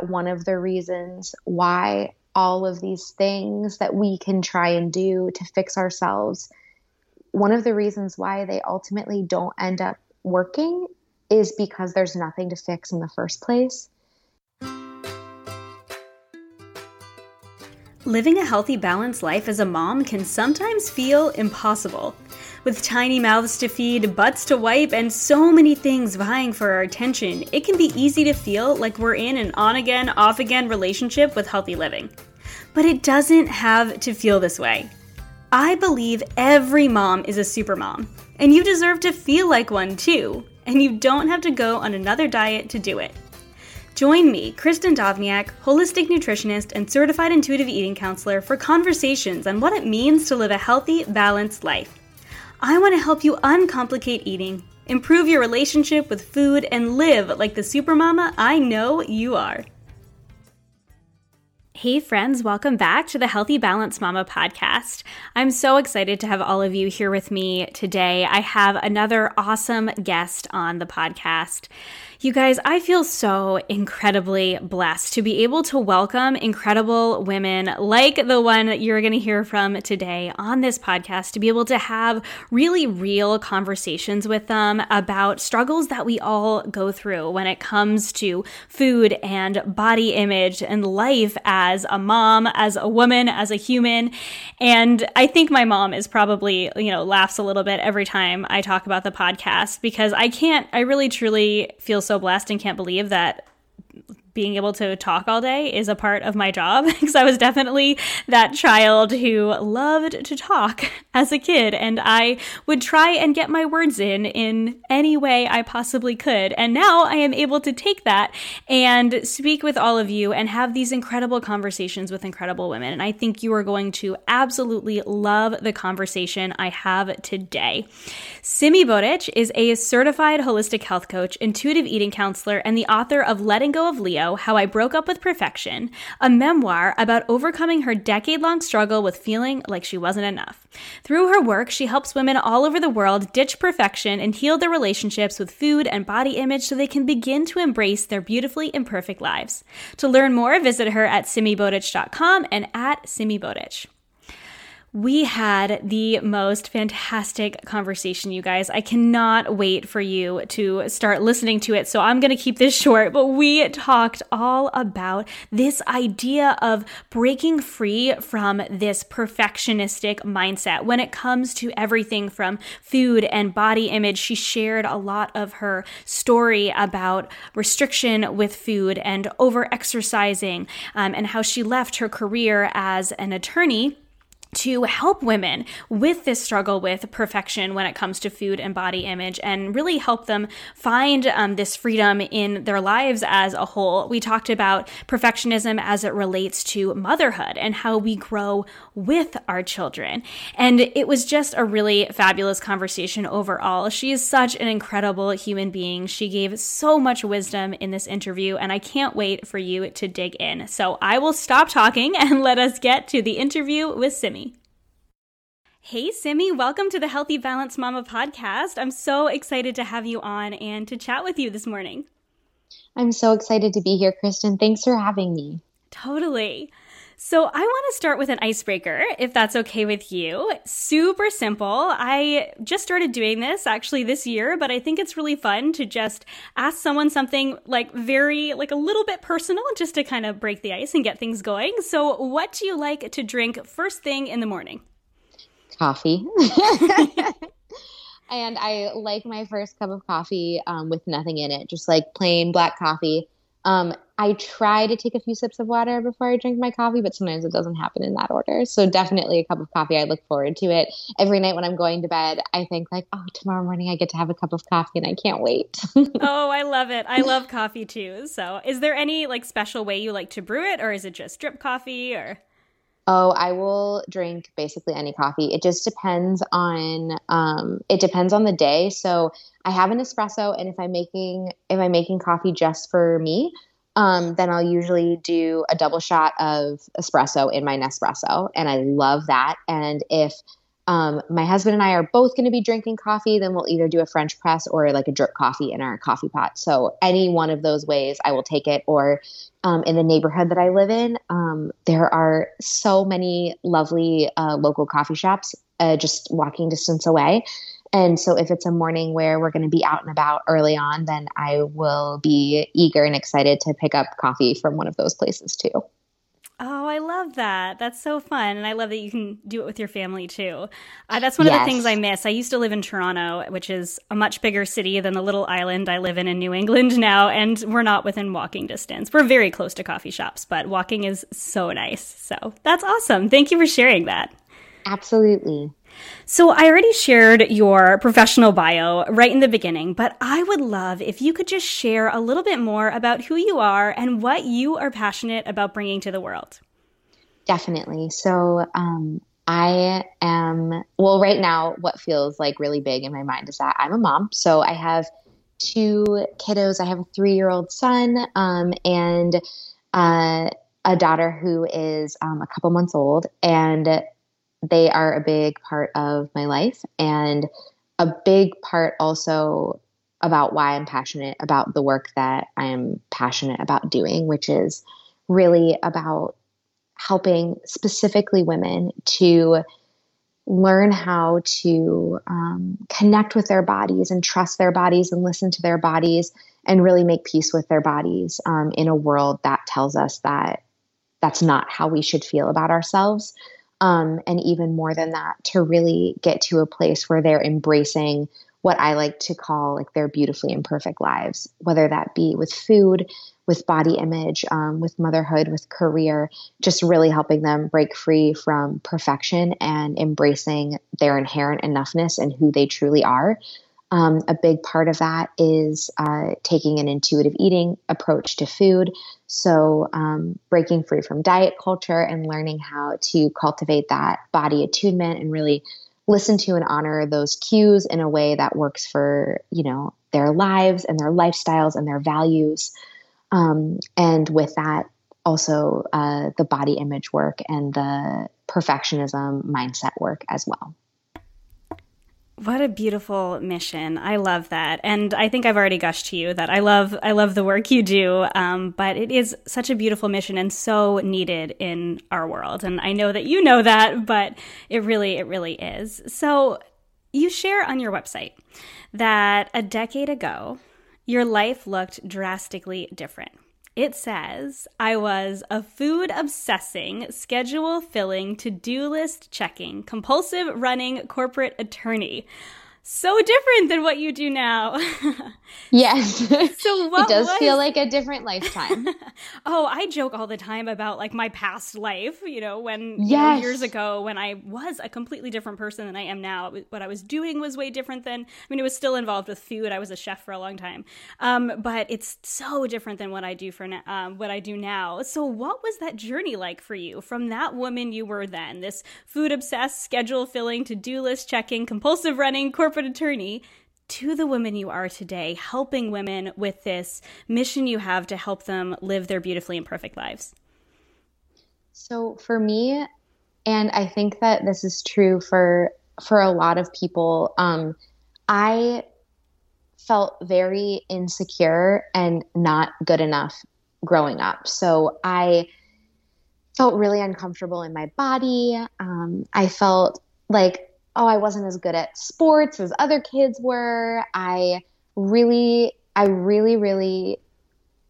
one of the reasons why all of these things that we can try and do to fix ourselves, one of the reasons why they ultimately don't end up working is because there's nothing to fix in the first place. Living a healthy, balanced life as a mom can sometimes feel impossible. With tiny mouths to feed, butts to wipe, and so many things vying for our attention, it can be easy to feel like we're in an on again, off again relationship with healthy living. But it doesn't have to feel this way. I believe every mom is a super mom, and you deserve to feel like one too, and you don't have to go on another diet to do it. Join me, Kristen Dovniak, holistic nutritionist and certified intuitive eating counselor, for conversations on what it means to live a healthy, balanced life. I want to help you uncomplicate eating, improve your relationship with food, and live like the supermama I know you are. Hey, friends, welcome back to the Healthy Balance Mama podcast. I'm so excited to have all of you here with me today. I have another awesome guest on the podcast. You guys, I feel so incredibly blessed to be able to welcome incredible women like the one that you're going to hear from today on this podcast, to be able to have really real conversations with them about struggles that we all go through when it comes to food and body image and life as a mom, as a woman, as a human. And I think my mom is probably, you know, laughs a little bit every time I talk about the podcast because I can't, I really truly feel so and can't believe that being able to talk all day is a part of my job because I was definitely that child who loved to talk as a kid and I would try and get my words in in any way I possibly could. And now I am able to take that and speak with all of you and have these incredible conversations with incredible women. And I think you are going to absolutely love the conversation I have today. Simi Botic is a certified holistic health coach, intuitive eating counselor, and the author of Letting Go of Leo how I Broke Up with Perfection, a memoir about overcoming her decade long struggle with feeling like she wasn't enough. Through her work, she helps women all over the world ditch perfection and heal their relationships with food and body image so they can begin to embrace their beautifully imperfect lives. To learn more, visit her at simibotic.com and at simibotic we had the most fantastic conversation, you guys. I cannot wait for you to start listening to it. So I'm going to keep this short, but we talked all about this idea of breaking free from this perfectionistic mindset when it comes to everything from food and body image. She shared a lot of her story about restriction with food and over exercising um, and how she left her career as an attorney to help women with this struggle with perfection when it comes to food and body image and really help them find um, this freedom in their lives as a whole. We talked about perfectionism as it relates to motherhood and how we grow with our children. And it was just a really fabulous conversation overall. She is such an incredible human being. She gave so much wisdom in this interview, and I can't wait for you to dig in. So I will stop talking and let us get to the interview with Simi. Hey, Simi, welcome to the Healthy Balance Mama podcast. I'm so excited to have you on and to chat with you this morning. I'm so excited to be here, Kristen. Thanks for having me. Totally. So, I want to start with an icebreaker, if that's okay with you. Super simple. I just started doing this actually this year, but I think it's really fun to just ask someone something like very, like a little bit personal, just to kind of break the ice and get things going. So, what do you like to drink first thing in the morning? coffee. and I like my first cup of coffee um, with nothing in it, just like plain black coffee. Um, I try to take a few sips of water before I drink my coffee, but sometimes it doesn't happen in that order. So definitely a cup of coffee. I look forward to it every night when I'm going to bed. I think like, oh, tomorrow morning I get to have a cup of coffee, and I can't wait. oh, I love it. I love coffee too. So, is there any like special way you like to brew it, or is it just drip coffee, or? Oh, I will drink basically any coffee. It just depends on um, it depends on the day. So I have an espresso, and if I'm making if I'm making coffee just for me, um, then I'll usually do a double shot of espresso in my Nespresso, and I love that. And if um, my husband and I are both going to be drinking coffee, then we'll either do a French press or like a drip coffee in our coffee pot. So any one of those ways, I will take it. Or um, in the neighborhood that I live in, um, there are so many lovely uh, local coffee shops uh, just walking distance away. And so if it's a morning where we're going to be out and about early on, then I will be eager and excited to pick up coffee from one of those places too. Oh, I love that. That's so fun. And I love that you can do it with your family too. Uh, that's one yes. of the things I miss. I used to live in Toronto, which is a much bigger city than the little island I live in in New England now. And we're not within walking distance. We're very close to coffee shops, but walking is so nice. So that's awesome. Thank you for sharing that. Absolutely. So, I already shared your professional bio right in the beginning, but I would love if you could just share a little bit more about who you are and what you are passionate about bringing to the world. Definitely. So, um, I am, well, right now, what feels like really big in my mind is that I'm a mom. So, I have two kiddos. I have a three year old son um, and uh, a daughter who is um, a couple months old. And they are a big part of my life and a big part also about why I'm passionate about the work that I am passionate about doing, which is really about helping specifically women to learn how to um, connect with their bodies and trust their bodies and listen to their bodies and really make peace with their bodies um, in a world that tells us that that's not how we should feel about ourselves um, and even more than that, to really get to a place where they're embracing what I like to call like their beautifully imperfect lives, whether that be with food, with body image, um, with motherhood, with career, just really helping them break free from perfection and embracing their inherent enoughness and who they truly are. Um, a big part of that is uh, taking an intuitive eating approach to food. So, um, breaking free from diet culture and learning how to cultivate that body attunement and really listen to and honor those cues in a way that works for you know their lives and their lifestyles and their values. Um, and with that, also uh, the body image work and the perfectionism mindset work as well. What a beautiful mission! I love that, and I think I've already gushed to you that I love I love the work you do. Um, but it is such a beautiful mission and so needed in our world, and I know that you know that, but it really it really is. So you share on your website that a decade ago, your life looked drastically different. It says, I was a food obsessing, schedule filling, to do list checking, compulsive running corporate attorney so different than what you do now. yes. So what it does was... feel like a different lifetime. oh, I joke all the time about like my past life, you know, when yes. you know, years ago when I was a completely different person than I am now. What I was doing was way different than I mean it was still involved with food. I was a chef for a long time. Um, but it's so different than what I do for um, what I do now. So what was that journey like for you from that woman you were then? This food obsessed, schedule filling, to-do list checking, compulsive running, corporate corporate attorney to the women you are today, helping women with this mission you have to help them live their beautifully imperfect lives? So for me, and I think that this is true for for a lot of people, um, I felt very insecure and not good enough growing up. So I felt really uncomfortable in my body. Um, I felt like oh, I wasn't as good at sports as other kids were. I really, I really, really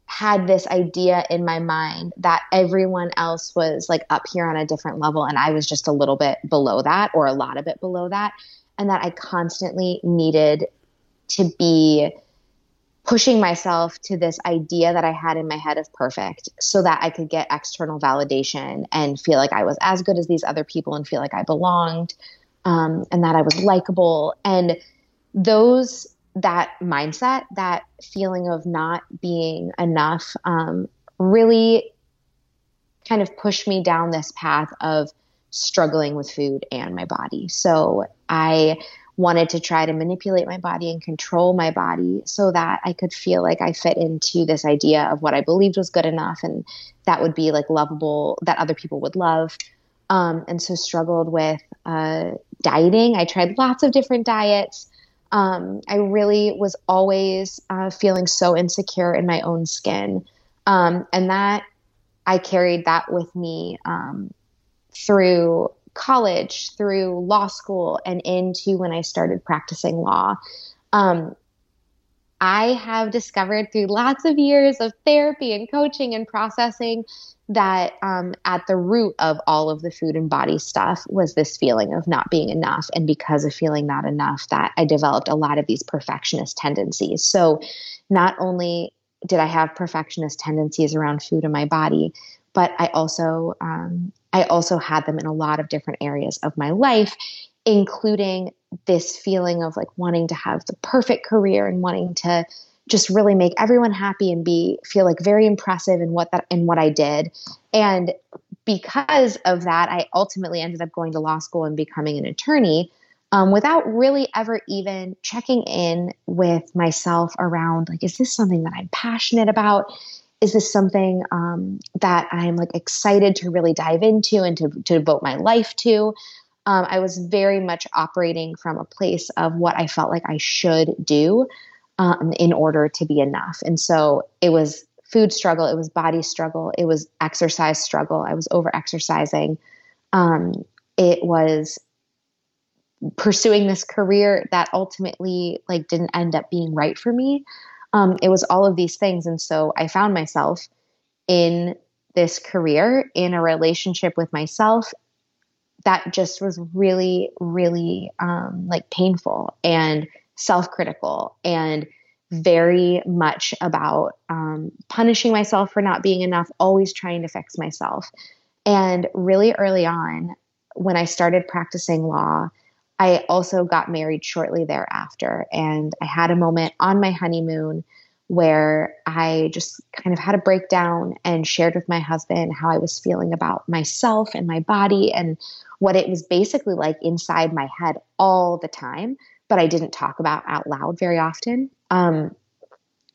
had this idea in my mind that everyone else was like up here on a different level and I was just a little bit below that or a lot of it below that. And that I constantly needed to be pushing myself to this idea that I had in my head of perfect so that I could get external validation and feel like I was as good as these other people and feel like I belonged um, and that I was likable. And those, that mindset, that feeling of not being enough, um, really kind of pushed me down this path of struggling with food and my body. So I wanted to try to manipulate my body and control my body so that I could feel like I fit into this idea of what I believed was good enough and that would be like lovable, that other people would love. Um, and so struggled with uh, dieting. I tried lots of different diets. Um, I really was always uh, feeling so insecure in my own skin. Um, and that I carried that with me um, through college, through law school, and into when I started practicing law. Um, I have discovered through lots of years of therapy and coaching and processing that um, at the root of all of the food and body stuff was this feeling of not being enough. And because of feeling not enough, that I developed a lot of these perfectionist tendencies. So not only did I have perfectionist tendencies around food and my body, but I also um, I also had them in a lot of different areas of my life, including this feeling of like wanting to have the perfect career and wanting to just really make everyone happy and be feel like very impressive in what that in what I did. And because of that, I ultimately ended up going to law school and becoming an attorney um, without really ever even checking in with myself around like, is this something that I'm passionate about? Is this something um, that I'm like excited to really dive into and to, to devote my life to? Um, I was very much operating from a place of what I felt like I should do um, in order to be enough. And so it was food struggle, it was body struggle, it was exercise struggle. I was over exercising. Um, it was pursuing this career that ultimately like didn't end up being right for me. Um, it was all of these things, and so I found myself in this career in a relationship with myself that just was really, really um, like painful and self critical and very much about um, punishing myself for not being enough, always trying to fix myself. And really early on, when I started practicing law, I also got married shortly thereafter. And I had a moment on my honeymoon where I just kind of had a breakdown and shared with my husband how I was feeling about myself and my body and what it was basically like inside my head all the time but I didn't talk about out loud very often. Um,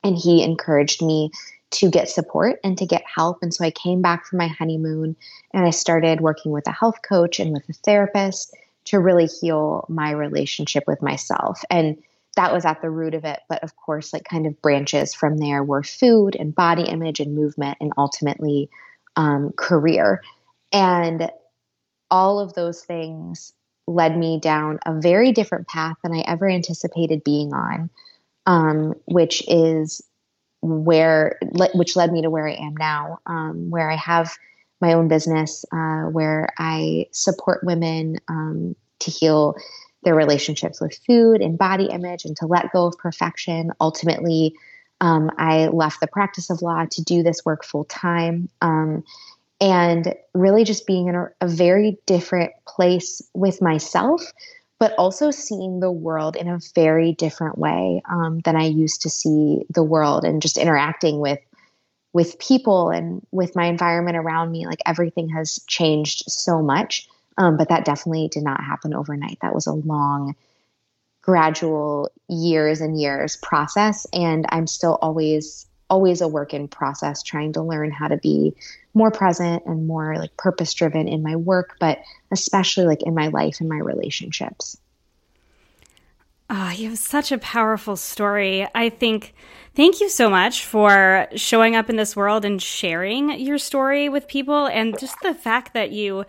and he encouraged me to get support and to get help. And so I came back from my honeymoon and I started working with a health coach and with a therapist to really heal my relationship with myself. And that was at the root of it. But of course, like kind of branches from there were food and body image and movement and ultimately um, career. And all of those things led me down a very different path than I ever anticipated being on, um, which is where which led me to where I am now, um, where I have my own business, uh, where I support women um, to heal their relationships with food and body image and to let go of perfection. Ultimately, um, I left the practice of law to do this work full time. And really just being in a, a very different place with myself but also seeing the world in a very different way um, than I used to see the world, and just interacting with with people and with my environment around me. Like everything has changed so much, um, but that definitely did not happen overnight. That was a long, gradual, years and years process, and I'm still always always a work in process trying to learn how to be more present and more like purpose driven in my work but especially like in my life and my relationships oh, you have such a powerful story. I think thank you so much for showing up in this world and sharing your story with people and just the fact that you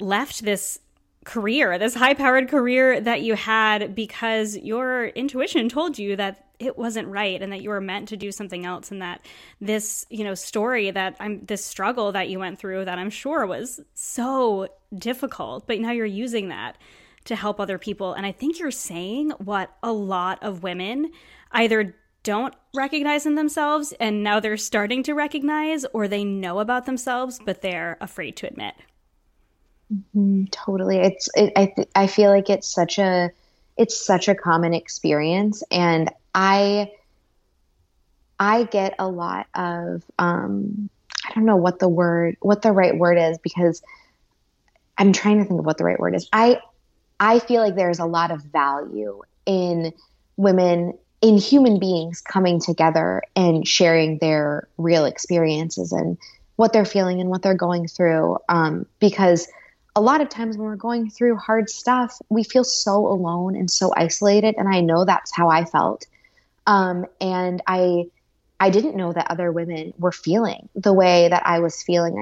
left this career, this high powered career that you had because your intuition told you that it wasn't right and that you were meant to do something else and that this you know story that i'm this struggle that you went through that i'm sure was so difficult but now you're using that to help other people. And i think you're saying what a lot of women either don't recognize in themselves and now they're starting to recognize or they know about themselves but they're afraid to admit mm-hmm, totally it's it, i th- i feel like it's such a it's such a common experience and I I get a lot of um, I don't know what the word what the right word is because I'm trying to think of what the right word is. I I feel like there's a lot of value in women in human beings coming together and sharing their real experiences and what they're feeling and what they're going through um, because a lot of times when we're going through hard stuff, we feel so alone and so isolated. And I know that's how I felt. Um, and I, I didn't know that other women were feeling the way that I was feeling.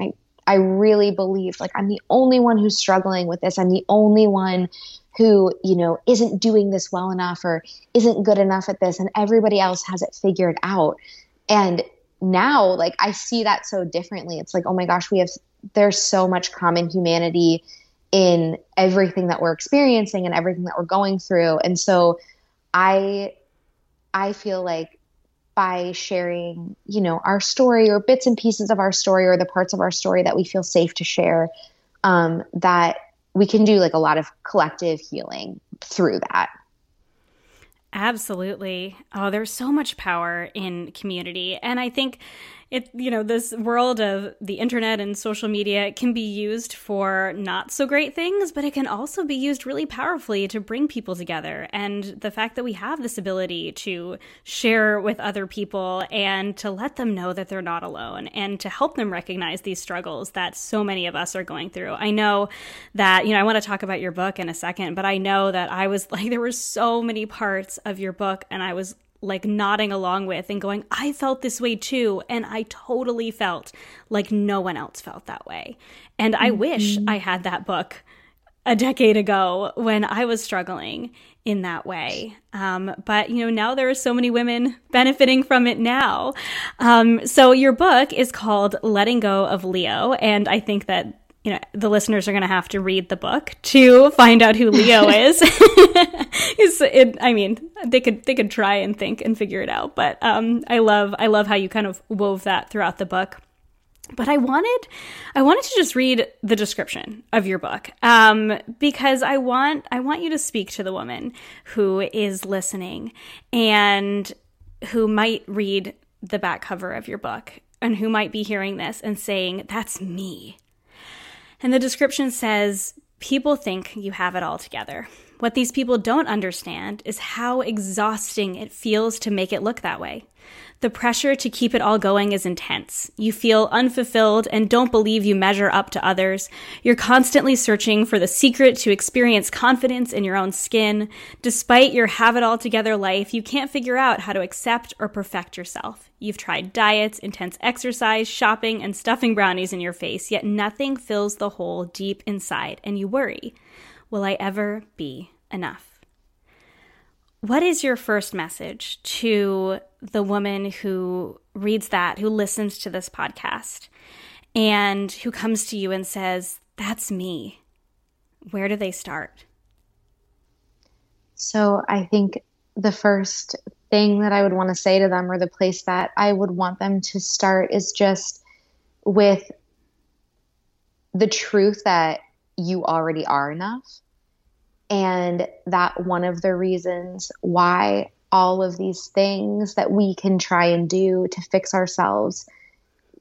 I, I really believed like I'm the only one who's struggling with this. I'm the only one who, you know, isn't doing this well enough or isn't good enough at this and everybody else has it figured out. And now like I see that so differently. It's like, oh my gosh, we have there's so much common humanity in everything that we're experiencing and everything that we're going through. And so I I feel like by sharing, you know, our story or bits and pieces of our story or the parts of our story that we feel safe to share, um, that we can do like a lot of collective healing through that. Absolutely. Oh, there's so much power in community. And I think it you know this world of the internet and social media can be used for not so great things but it can also be used really powerfully to bring people together. And the fact that we have this ability to share with other people and to let them know that they're not alone and to help them recognize these struggles that so many of us are going through. I know that you know i want to talk about your book in a second but i know that i was like there were so many parts of your book and i was like nodding along with and going, I felt this way too. And I totally felt like no one else felt that way. And I mm-hmm. wish I had that book a decade ago when I was struggling in that way. Um, but, you know, now there are so many women benefiting from it now. Um, so your book is called Letting Go of Leo. And I think that you know the listeners are going to have to read the book to find out who Leo is. it, I mean, they could they could try and think and figure it out, but um, I love I love how you kind of wove that throughout the book. But I wanted I wanted to just read the description of your book um, because I want I want you to speak to the woman who is listening and who might read the back cover of your book and who might be hearing this and saying, "That's me." And the description says, People think you have it all together. What these people don't understand is how exhausting it feels to make it look that way. The pressure to keep it all going is intense. You feel unfulfilled and don't believe you measure up to others. You're constantly searching for the secret to experience confidence in your own skin. Despite your have it all together life, you can't figure out how to accept or perfect yourself. You've tried diets, intense exercise, shopping, and stuffing brownies in your face, yet nothing fills the hole deep inside, and you worry Will I ever be enough? What is your first message to the woman who reads that, who listens to this podcast, and who comes to you and says, That's me? Where do they start? So I think the first thing that I would want to say to them, or the place that I would want them to start, is just with the truth that you already are enough and that one of the reasons why all of these things that we can try and do to fix ourselves,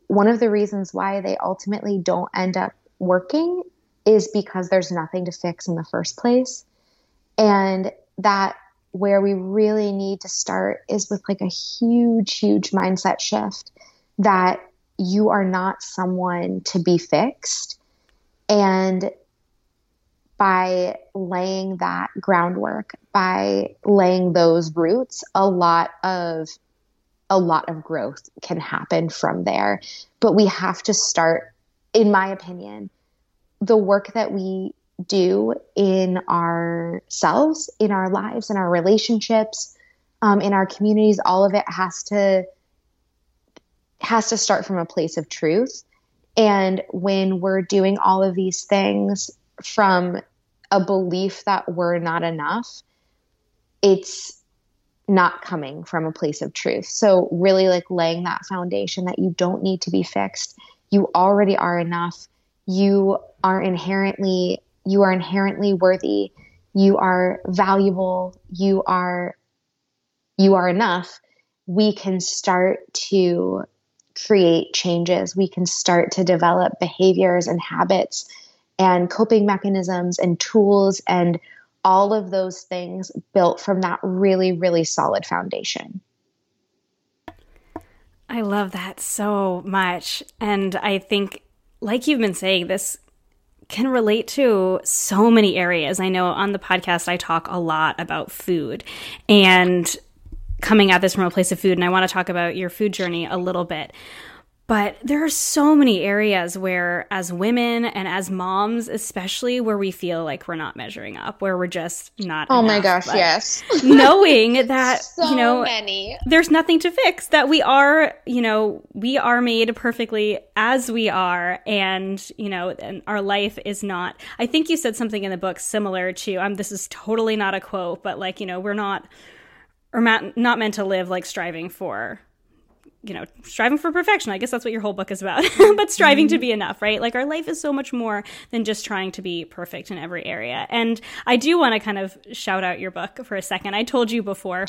one of the reasons why they ultimately don't end up working is because there's nothing to fix in the first place. And that where we really need to start is with like a huge, huge mindset shift that you are not someone to be fixed. And by laying that groundwork, by laying those roots, a lot of a lot of growth can happen from there. But we have to start, in my opinion, the work that we do in ourselves, in our lives, in our relationships, um, in our communities, all of it has to has to start from a place of truth. And when we're doing all of these things from a belief that we're not enough, it's not coming from a place of truth. So, really, like laying that foundation that you don't need to be fixed. You already are enough. You are inherently you are inherently worthy. You are valuable. You are you are enough. We can start to create changes. We can start to develop behaviors and habits and coping mechanisms and tools and all of those things built from that really, really solid foundation. I love that so much. And I think, like you've been saying, this can relate to so many areas. I know on the podcast, I talk a lot about food and coming at this from a place of food. And I want to talk about your food journey a little bit. But there are so many areas where, as women and as moms, especially, where we feel like we're not measuring up, where we're just not. Oh enough. my gosh, But yes. knowing that so you know many. there's nothing to fix that we are you know we are made perfectly as we are and you know and our life is not i think you said something in the book similar to um this is totally not a quote but like you know we're not or not meant to live like striving for you know, striving for perfection. I guess that's what your whole book is about. but striving to mm-hmm. be enough, right? Like our life is so much more than just trying to be perfect in every area. And I do want to kind of shout out your book for a second. I told you before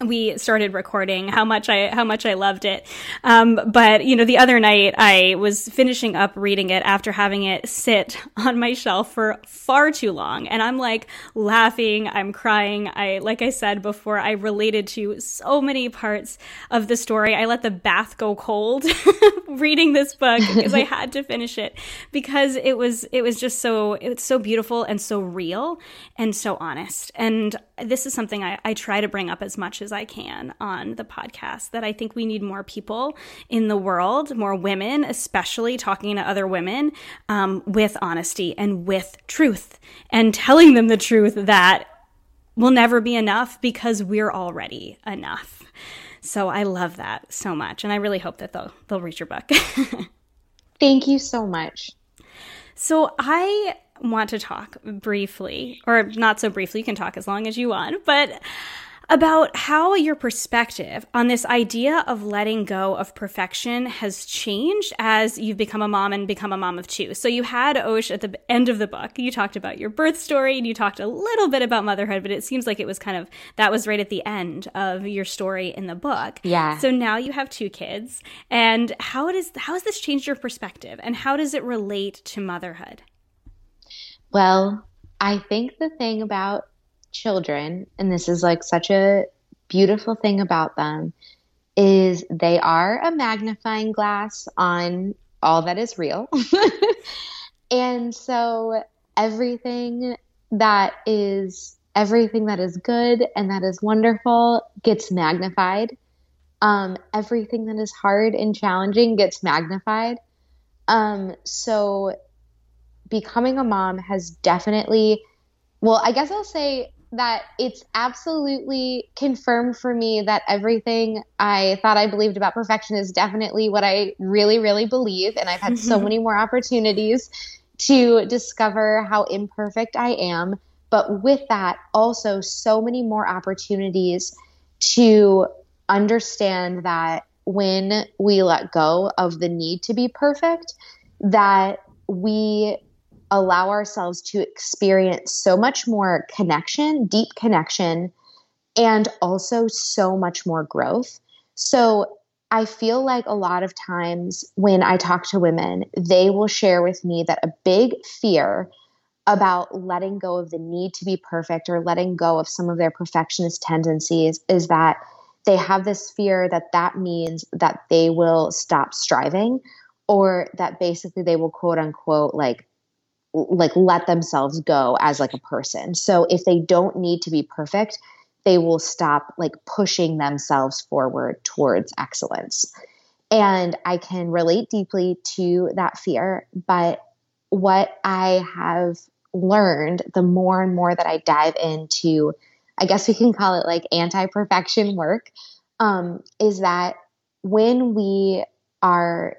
we started recording how much I how much I loved it. Um, but you know, the other night I was finishing up reading it after having it sit on my shelf for far too long, and I'm like laughing, I'm crying. I like I said before, I related to so many parts of the story. I let the bath go cold reading this book because I had to finish it because it was it was just so it's so beautiful and so real and so honest. And this is something I, I try to bring up as much as I can on the podcast that I think we need more people in the world, more women, especially talking to other women um, with honesty and with truth and telling them the truth that will never be enough because we're already enough. So I love that so much, and I really hope that they'll they'll read your book. Thank you so much. So I want to talk briefly, or not so briefly, you can talk as long as you want, but about how your perspective on this idea of letting go of perfection has changed as you've become a mom and become a mom of two. So you had Osh at the end of the book. You talked about your birth story and you talked a little bit about motherhood, but it seems like it was kind of that was right at the end of your story in the book. Yeah. So now you have two kids. And how does how has this changed your perspective and how does it relate to motherhood? Well, I think the thing about children, and this is like such a beautiful thing about them, is they are a magnifying glass on all that is real. and so everything that is everything that is good and that is wonderful gets magnified. Um, everything that is hard and challenging gets magnified. Um, so becoming a mom has definitely well, I guess I'll say that it's absolutely confirmed for me that everything I thought I believed about perfection is definitely what I really, really believe. And I've had so mm-hmm. many more opportunities to discover how imperfect I am. But with that, also so many more opportunities to understand that when we let go of the need to be perfect, that we allow ourselves to experience so much more connection, deep connection, and also so much more growth. So I feel like a lot of times when I talk to women, they will share with me that a big fear about letting go of the need to be perfect or letting go of some of their perfectionist tendencies is that they have this fear that that means that they will stop striving or that basically they will quote unquote like like let themselves go as like a person. So if they don't need to be perfect, they will stop like pushing themselves forward towards excellence. And I can relate deeply to that fear, but what I have learned the more and more that I dive into, I guess we can call it like anti perfection work, um, is that when we are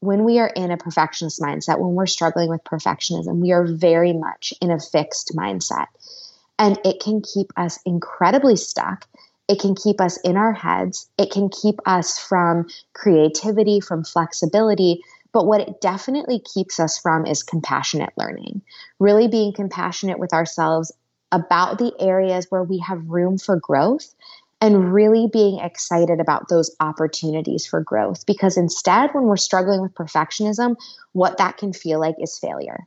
when we are in a perfectionist mindset, when we're struggling with perfectionism, we are very much in a fixed mindset. And it can keep us incredibly stuck. It can keep us in our heads. It can keep us from creativity, from flexibility. But what it definitely keeps us from is compassionate learning, really being compassionate with ourselves about the areas where we have room for growth and really being excited about those opportunities for growth. Because instead, when we're struggling with perfectionism, what that can feel like is failure.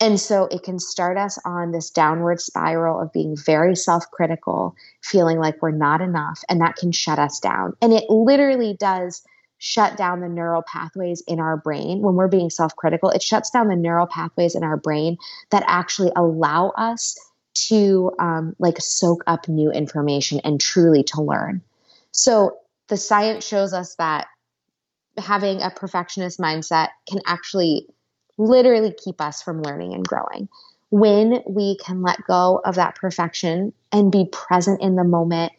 And so it can start us on this downward spiral of being very self critical, feeling like we're not enough, and that can shut us down. And it literally does shut down the neural pathways in our brain when we're being self-critical it shuts down the neural pathways in our brain that actually allow us to um, like soak up new information and truly to learn so the science shows us that having a perfectionist mindset can actually literally keep us from learning and growing when we can let go of that perfection and be present in the moment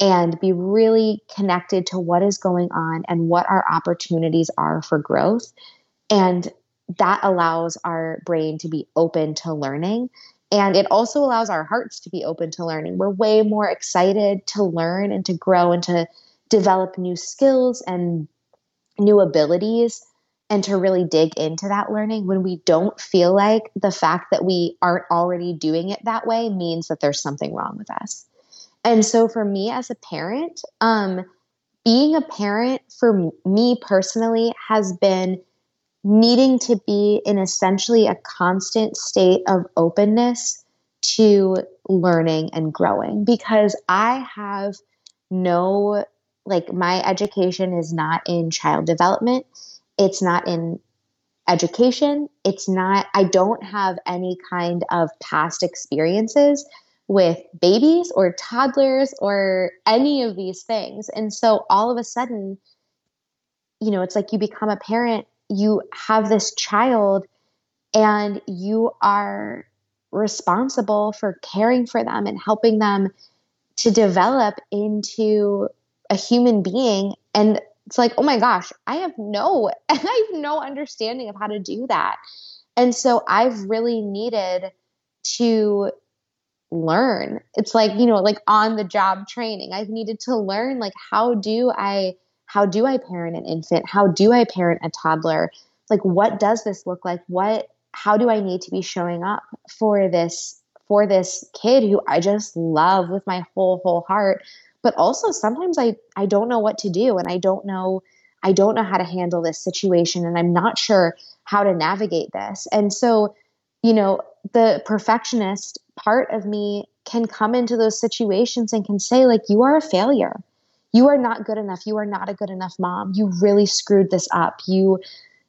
and be really connected to what is going on and what our opportunities are for growth. And that allows our brain to be open to learning. And it also allows our hearts to be open to learning. We're way more excited to learn and to grow and to develop new skills and new abilities and to really dig into that learning when we don't feel like the fact that we aren't already doing it that way means that there's something wrong with us. And so for me as a parent, um, being a parent for me personally has been needing to be in essentially a constant state of openness to learning and growing. Because I have no, like, my education is not in child development, it's not in education, it's not, I don't have any kind of past experiences with babies or toddlers or any of these things. And so all of a sudden, you know, it's like you become a parent, you have this child, and you are responsible for caring for them and helping them to develop into a human being. And it's like, oh my gosh, I have no, I have no understanding of how to do that. And so I've really needed to learn. It's like, you know, like on the job training. I've needed to learn like how do I how do I parent an infant? How do I parent a toddler? Like what does this look like? What how do I need to be showing up for this for this kid who I just love with my whole whole heart? But also sometimes I I don't know what to do and I don't know I don't know how to handle this situation and I'm not sure how to navigate this. And so, you know, the perfectionist part of me can come into those situations and can say like you are a failure you are not good enough. You are not a good enough mom. You really screwed this up. You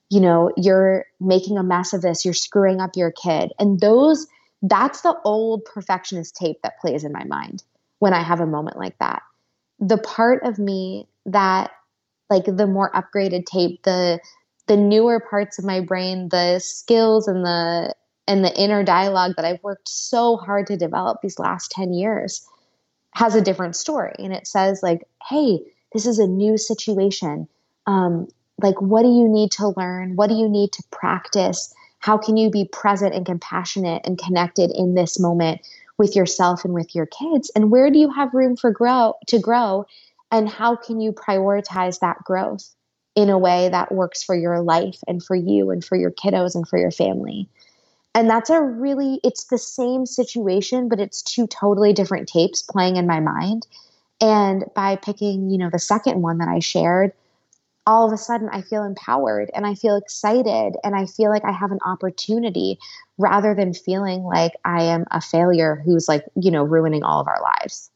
you know you're making a mess of this. You're screwing up your kid. And those that's the old perfectionist tape that plays in my mind when i have a moment like that. The part of me that like the more upgraded tape the the newer parts of my brain the skills and the and the inner dialogue that I've worked so hard to develop these last 10 years has a different story. And it says, like, hey, this is a new situation. Um, like, what do you need to learn? What do you need to practice? How can you be present and compassionate and connected in this moment with yourself and with your kids? And where do you have room for grow to grow? And how can you prioritize that growth in a way that works for your life and for you and for your kiddos and for your family? And that's a really, it's the same situation, but it's two totally different tapes playing in my mind. And by picking, you know, the second one that I shared, all of a sudden I feel empowered and I feel excited and I feel like I have an opportunity rather than feeling like I am a failure who's like, you know, ruining all of our lives.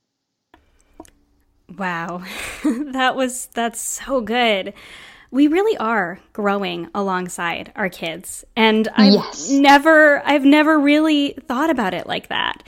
Wow. that was that's so good we really are growing alongside our kids. And I've yes. never I've never really thought about it like that.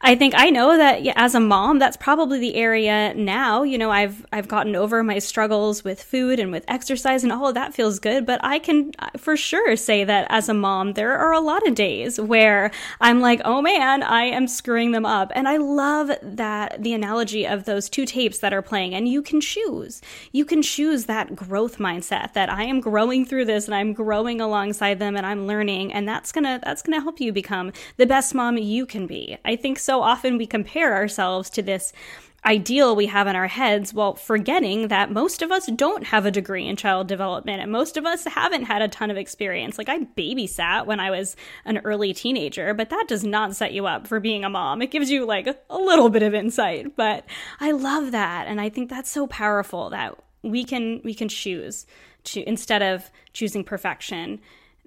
I think I know that as a mom, that's probably the area now. You know, I've I've gotten over my struggles with food and with exercise, and all of that feels good. But I can for sure say that as a mom, there are a lot of days where I'm like, oh man, I am screwing them up. And I love that the analogy of those two tapes that are playing, and you can choose. You can choose that growth mindset that I am growing through this, and I'm growing alongside them, and I'm learning, and that's gonna that's gonna help you become the best mom you can be. I think so often we compare ourselves to this ideal we have in our heads while forgetting that most of us don't have a degree in child development and most of us haven't had a ton of experience. Like I babysat when I was an early teenager, but that does not set you up for being a mom. It gives you like a little bit of insight, but I love that and I think that's so powerful that we can we can choose to instead of choosing perfection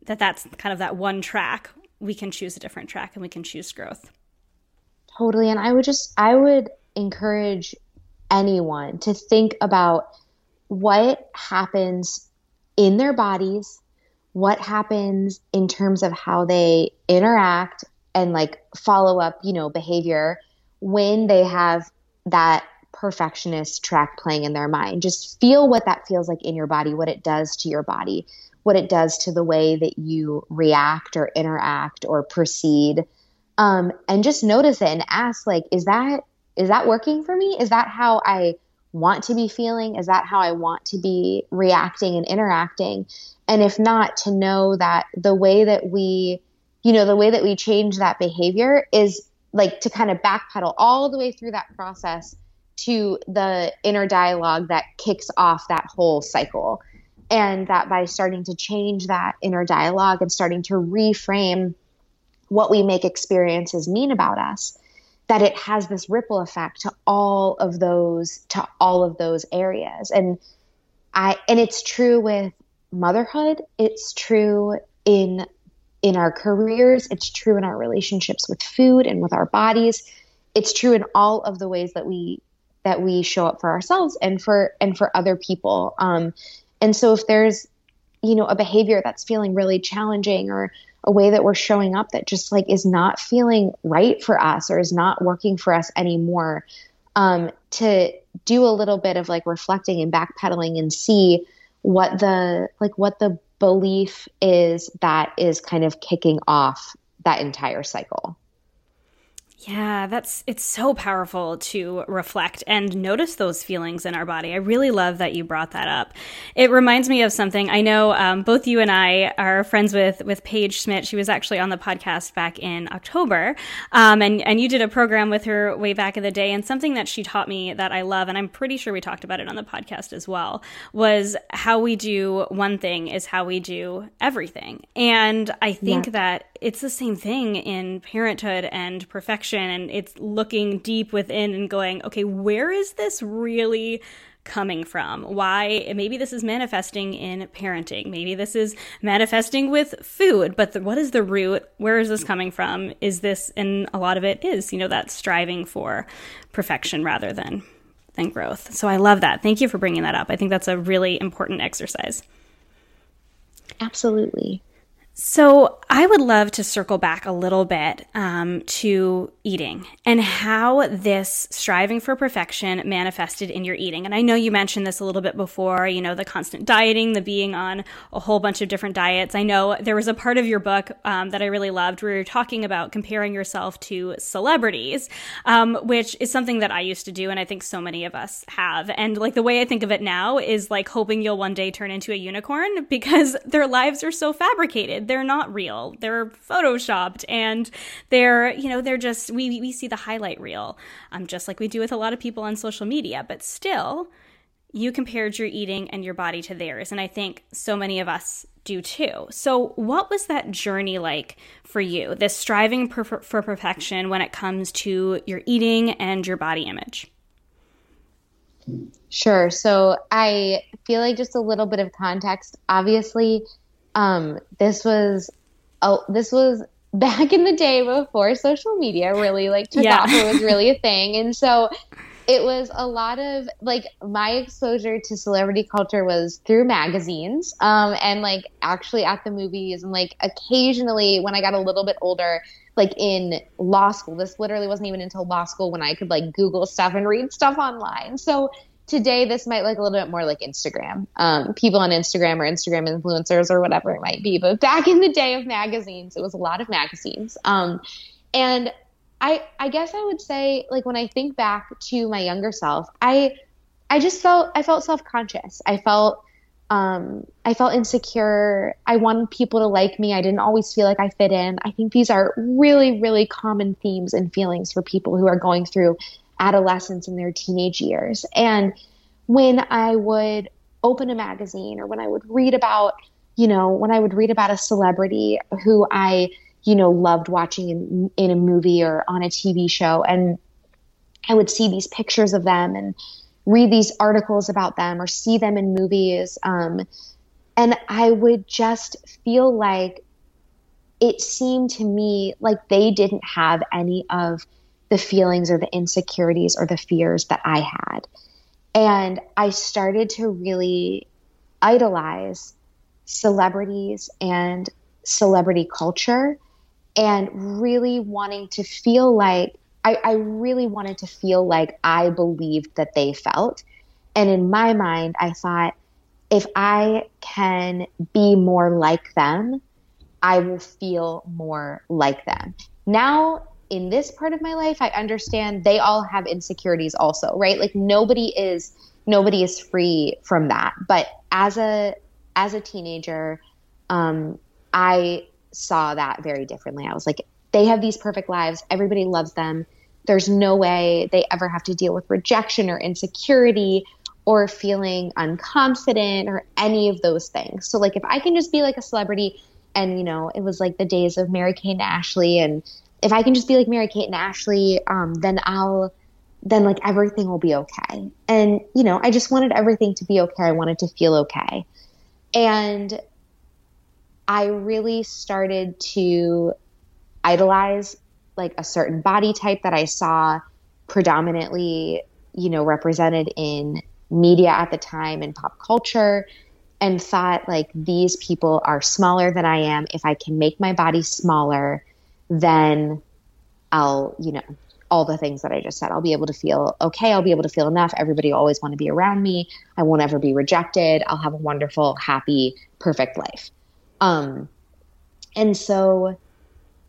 that that's kind of that one track, we can choose a different track and we can choose growth. Totally. And I would just, I would encourage anyone to think about what happens in their bodies, what happens in terms of how they interact and like follow up, you know, behavior when they have that perfectionist track playing in their mind. Just feel what that feels like in your body, what it does to your body, what it does to the way that you react or interact or proceed. Um, and just notice it and ask like, is that is that working for me? Is that how I want to be feeling? Is that how I want to be reacting and interacting? And if not, to know that the way that we, you know, the way that we change that behavior is like to kind of backpedal all the way through that process to the inner dialogue that kicks off that whole cycle. And that by starting to change that inner dialogue and starting to reframe what we make experiences mean about us, that it has this ripple effect to all of those to all of those areas. And I and it's true with motherhood, it's true in in our careers, it's true in our relationships with food and with our bodies. It's true in all of the ways that we that we show up for ourselves and for and for other people. Um, and so if there's you know a behavior that's feeling really challenging or a way that we're showing up that just like is not feeling right for us or is not working for us anymore um, to do a little bit of like reflecting and backpedaling and see what the like what the belief is that is kind of kicking off that entire cycle yeah, that's it's so powerful to reflect and notice those feelings in our body. I really love that you brought that up. It reminds me of something I know. Um, both you and I are friends with with Paige Schmidt. She was actually on the podcast back in October, um, and and you did a program with her way back in the day. And something that she taught me that I love, and I'm pretty sure we talked about it on the podcast as well, was how we do one thing is how we do everything. And I think yeah. that it's the same thing in parenthood and perfection and it's looking deep within and going okay where is this really coming from? Why maybe this is manifesting in parenting. Maybe this is manifesting with food but the, what is the root? Where is this coming from? Is this and a lot of it is you know that striving for perfection rather than than growth. So i love that. Thank you for bringing that up. I think that's a really important exercise. Absolutely so, I would love to circle back a little bit um, to eating and how this striving for perfection manifested in your eating. And I know you mentioned this a little bit before, you know, the constant dieting, the being on a whole bunch of different diets. I know there was a part of your book um, that I really loved where you're talking about comparing yourself to celebrities, um, which is something that I used to do. And I think so many of us have. And like the way I think of it now is like hoping you'll one day turn into a unicorn because their lives are so fabricated they're not real. They're photoshopped and they're, you know, they're just, we, we see the highlight reel, um, just like we do with a lot of people on social media. But still, you compared your eating and your body to theirs. And I think so many of us do too. So, what was that journey like for you? This striving per- for perfection when it comes to your eating and your body image? Sure. So, I feel like just a little bit of context. Obviously, um, this was oh, this was back in the day before social media really like took yeah. off. It was really a thing, and so it was a lot of like my exposure to celebrity culture was through magazines um, and like actually at the movies and like occasionally when i got a little bit older like in law school this literally wasn't even until law school when i could like google stuff and read stuff online so today this might look a little bit more like Instagram. Um, people on Instagram or Instagram influencers or whatever it might be. But back in the day of magazines, it was a lot of magazines. Um, and I I guess I would say like when I think back to my younger self, I I just felt I felt self conscious. I felt um, I felt insecure. I wanted people to like me. I didn't always feel like I fit in. I think these are really, really common themes and feelings for people who are going through adolescence and their teenage years. And when I would open a magazine or when I would read about, you know, when I would read about a celebrity who I, you know, loved watching in, in a movie or on a TV show, and I would see these pictures of them and read these articles about them or see them in movies. Um, and I would just feel like it seemed to me like they didn't have any of the feelings or the insecurities or the fears that I had. And I started to really idolize celebrities and celebrity culture and really wanting to feel like I, I, really wanted to feel like I believed that they felt. And in my mind, I thought, if I can be more like them, I will feel more like them. Now, in this part of my life, I understand they all have insecurities also, right? Like nobody is nobody is free from that. But as a as a teenager, um, I saw that very differently. I was like, they have these perfect lives. Everybody loves them. There's no way they ever have to deal with rejection or insecurity or feeling unconfident or any of those things. So like if I can just be like a celebrity and you know, it was like the days of Mary Kate and Ashley and if I can just be like Mary Kate and Ashley, um, then I'll then like everything will be okay. And you know, I just wanted everything to be okay. I wanted to feel okay. And I really started to idolize like a certain body type that I saw predominantly, you know, represented in media at the time and pop culture and thought like these people are smaller than I am. If I can make my body smaller, then I'll, you know, all the things that I just said. I'll be able to feel okay. I'll be able to feel enough. Everybody always want to be around me. I won't ever be rejected. I'll have a wonderful, happy, perfect life. Um, and so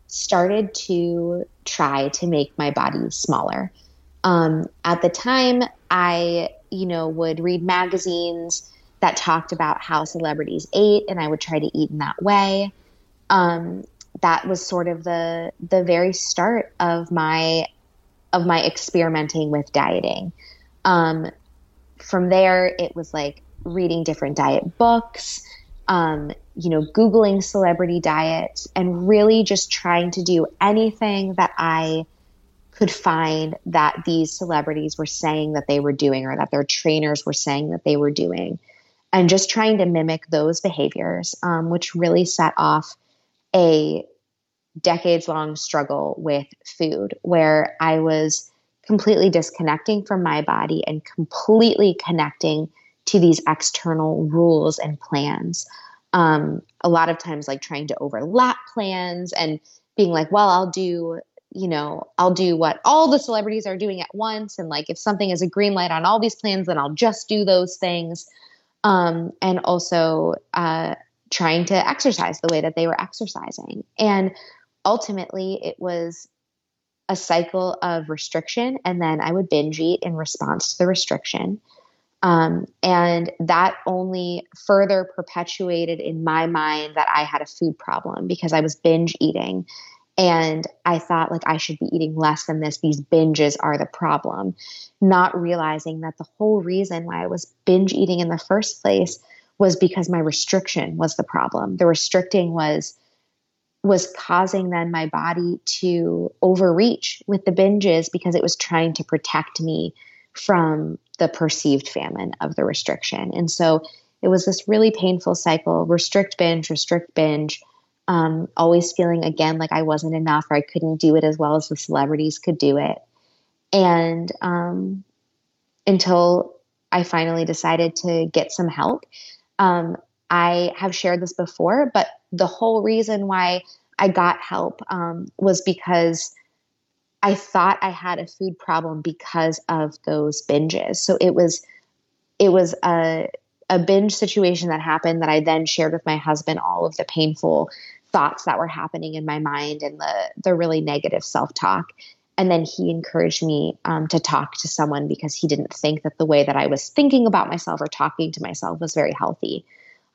started to try to make my body smaller. Um, at the time, I, you know, would read magazines that talked about how celebrities ate, and I would try to eat in that way. Um, that was sort of the the very start of my of my experimenting with dieting. Um, from there, it was like reading different diet books, um, you know, Googling celebrity diets, and really just trying to do anything that I could find that these celebrities were saying that they were doing or that their trainers were saying that they were doing. And just trying to mimic those behaviors, um, which really set off a decades long struggle with food where I was completely disconnecting from my body and completely connecting to these external rules and plans. Um, a lot of times, like trying to overlap plans and being like, well, I'll do, you know, I'll do what all the celebrities are doing at once. And like, if something is a green light on all these plans, then I'll just do those things. Um, and also uh, trying to exercise the way that they were exercising. And ultimately, it was a cycle of restriction, and then I would binge eat in response to the restriction. Um, and that only further perpetuated in my mind that I had a food problem because I was binge eating. And I thought, like, I should be eating less than this. These binges are the problem. Not realizing that the whole reason why I was binge eating in the first place was because my restriction was the problem. The restricting was was causing then my body to overreach with the binges because it was trying to protect me from the perceived famine of the restriction. And so it was this really painful cycle restrict, binge, restrict, binge. Um, always feeling again like I wasn't enough or I couldn't do it as well as the celebrities could do it. And um, until I finally decided to get some help. Um, I have shared this before, but the whole reason why I got help um, was because I thought I had a food problem because of those binges. So it was it was a a binge situation that happened that I then shared with my husband all of the painful thoughts that were happening in my mind and the the really negative self talk. And then he encouraged me um, to talk to someone because he didn't think that the way that I was thinking about myself or talking to myself was very healthy.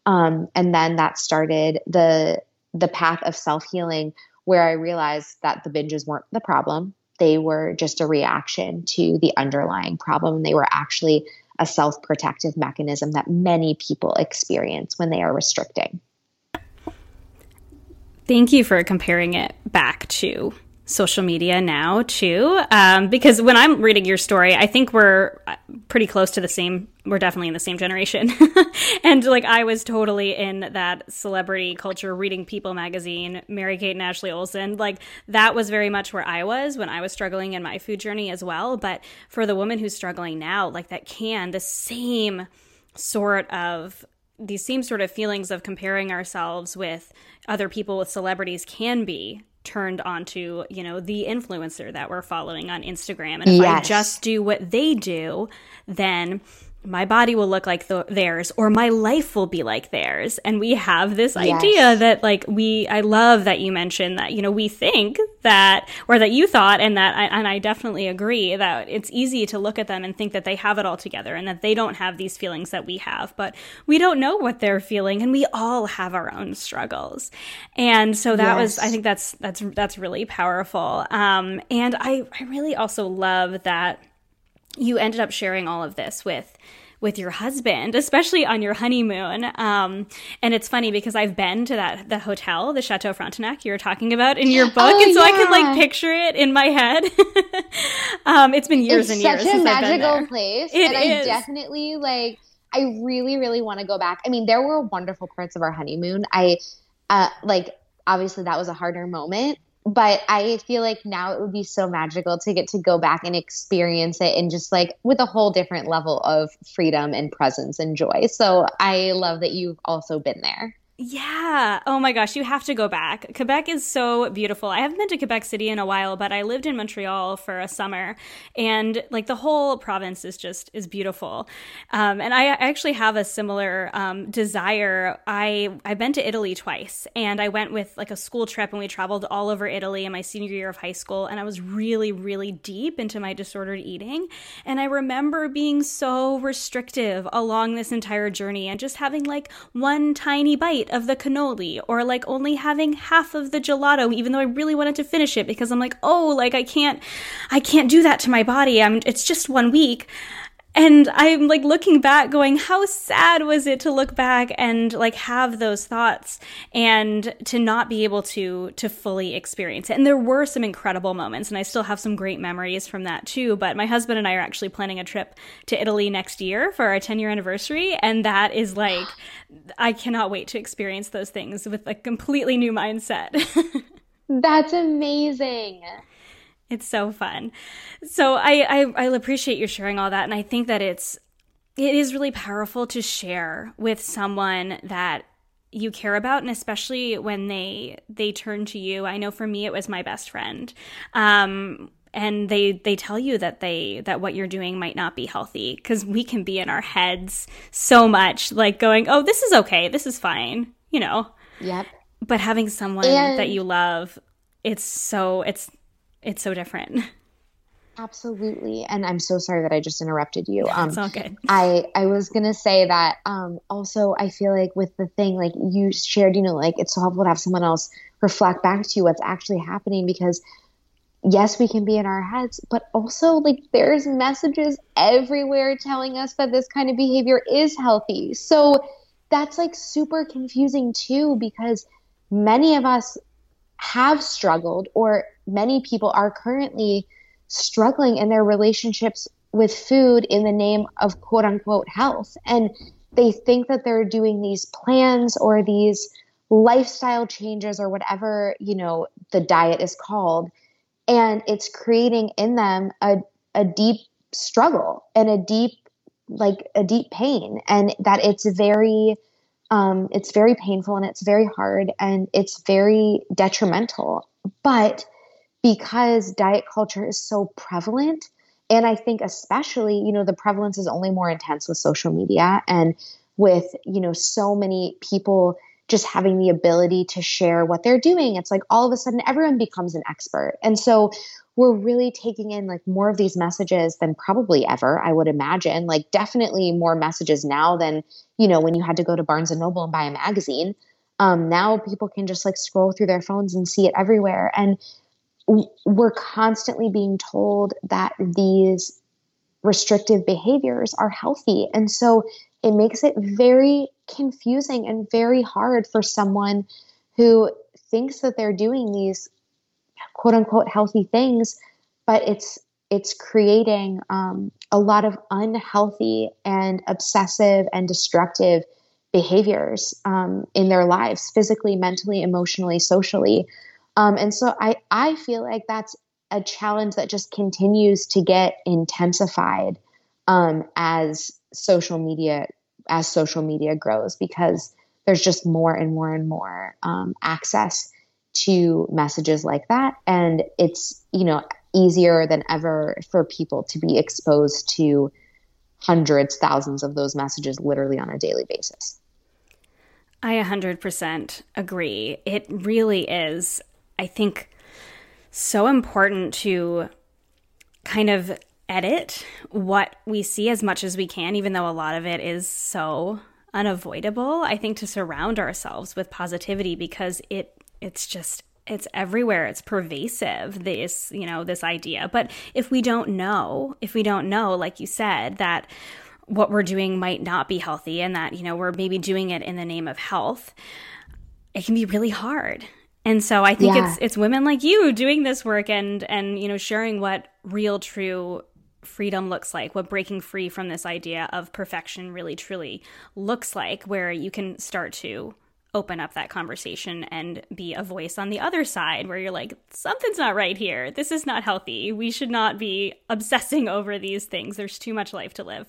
Um, and then that started the the path of self healing where I realized that the binges weren't the problem. They were just a reaction to the underlying problem. They were actually a self protective mechanism that many people experience when they are restricting. Thank you for comparing it back to social media now too. Um, because when i'm reading your story i think we're uh, pretty close to the same we're definitely in the same generation. And like i was totally in that celebrity culture reading people magazine mary kate and ashley olsen. Like that was very much where i was when i was struggling in my food journey as well. But for the woman who's struggling now like that can the same sort of these same sort of feelings of comparing ourselves with other people with celebrities can be turned onto, you know, the influencer that we're following on Instagram. And if yes. I just do what they do, then my body will look like the, theirs or my life will be like theirs and we have this yes. idea that like we i love that you mentioned that you know we think that or that you thought and that I, and i definitely agree that it's easy to look at them and think that they have it all together and that they don't have these feelings that we have but we don't know what they're feeling and we all have our own struggles and so that yes. was i think that's that's that's really powerful um and i i really also love that you ended up sharing all of this with with your husband, especially on your honeymoon. Um, and it's funny because I've been to that the hotel, the Chateau Frontenac you were talking about in your book, oh, and so yeah. I could like picture it in my head. um, it's been years it's and years. Such a magical place, it and is. I definitely like. I really, really want to go back. I mean, there were wonderful parts of our honeymoon. I uh, like obviously that was a harder moment but I feel like now it would be so magical to get to go back and experience it and just like with a whole different level of freedom and presence and joy. So I love that you've also been there. Yeah. Oh my gosh, you have to go back. Quebec is so beautiful. I haven't been to Quebec City in a while, but I lived in Montreal for a summer, and like the whole province is just is beautiful. Um, and I actually have a similar um, desire. I I've been to Italy twice, and I went with like a school trip, and we traveled all over Italy in my senior year of high school, and I was really really deep into my disordered eating, and I remember being so restrictive along this entire journey, and just having like one tiny bite bite of the cannoli or like only having half of the gelato even though I really wanted to finish it because I'm like, "Oh, like I can't I can't do that to my body. I'm it's just one week." And I'm like looking back going, how sad was it to look back and like have those thoughts and to not be able to to fully experience it. And there were some incredible moments and I still have some great memories from that too, but my husband and I are actually planning a trip to Italy next year for our 10 year anniversary and that is like I cannot wait to experience those things with a completely new mindset. That's amazing. It's so fun. So I, I I appreciate you sharing all that, and I think that it's it is really powerful to share with someone that you care about and especially when they they turn to you. I know for me it was my best friend. Um, and they they tell you that they that what you're doing might not be healthy because we can be in our heads so much like going oh this is okay. This is fine you know? Yep. But having someone and- that you love it's so it's it's so different. Absolutely. And I'm so sorry that I just interrupted you. Um, it's all good. I, I was going to say that um, also, I feel like with the thing, like you shared, you know, like it's so helpful to have someone else reflect back to you what's actually happening because yes, we can be in our heads, but also like there's messages everywhere telling us that this kind of behavior is healthy. So that's like super confusing too because many of us have struggled or many people are currently struggling in their relationships with food in the name of quote unquote health. And they think that they're doing these plans or these lifestyle changes or whatever, you know, the diet is called. And it's creating in them a, a deep struggle and a deep, like a deep pain. And that it's very, um, it's very painful and it's very hard and it's very detrimental. But because diet culture is so prevalent, and I think especially, you know, the prevalence is only more intense with social media and with, you know, so many people just having the ability to share what they're doing. It's like all of a sudden everyone becomes an expert. And so we're really taking in like more of these messages than probably ever, I would imagine. Like definitely more messages now than, you know, when you had to go to Barnes and Noble and buy a magazine. Um, now people can just like scroll through their phones and see it everywhere. And we're constantly being told that these restrictive behaviors are healthy. And so it makes it very confusing and very hard for someone who thinks that they're doing these quote unquote healthy things, but it's it's creating um, a lot of unhealthy and obsessive and destructive behaviors um, in their lives, physically, mentally, emotionally, socially. Um, and so I, I feel like that's a challenge that just continues to get intensified um, as social media as social media grows because there's just more and more and more um, access to messages like that and it's you know easier than ever for people to be exposed to hundreds thousands of those messages literally on a daily basis i 100% agree it really is i think so important to kind of edit what we see as much as we can, even though a lot of it is so unavoidable. I think to surround ourselves with positivity because it it's just it's everywhere. It's pervasive this you know this idea. But if we don't know if we don't know like you said that what we're doing might not be healthy and that you know we're maybe doing it in the name of health it can be really hard. And so I think yeah. it's it's women like you doing this work and and you know sharing what real true freedom looks like, what breaking free from this idea of perfection really truly looks like where you can start to open up that conversation and be a voice on the other side where you're like something's not right here. This is not healthy. We should not be obsessing over these things. There's too much life to live.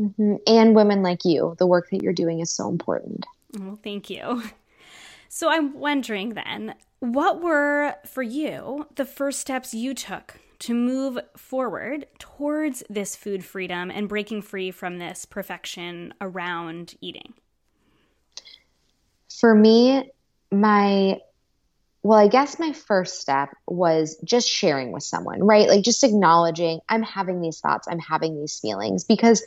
Mm-hmm. And women like you, the work that you're doing is so important. Well, thank you. So I'm wondering then, what were for you the first steps you took to move forward towards this food freedom and breaking free from this perfection around eating? For me, my well, I guess my first step was just sharing with someone, right? Like just acknowledging I'm having these thoughts, I'm having these feelings because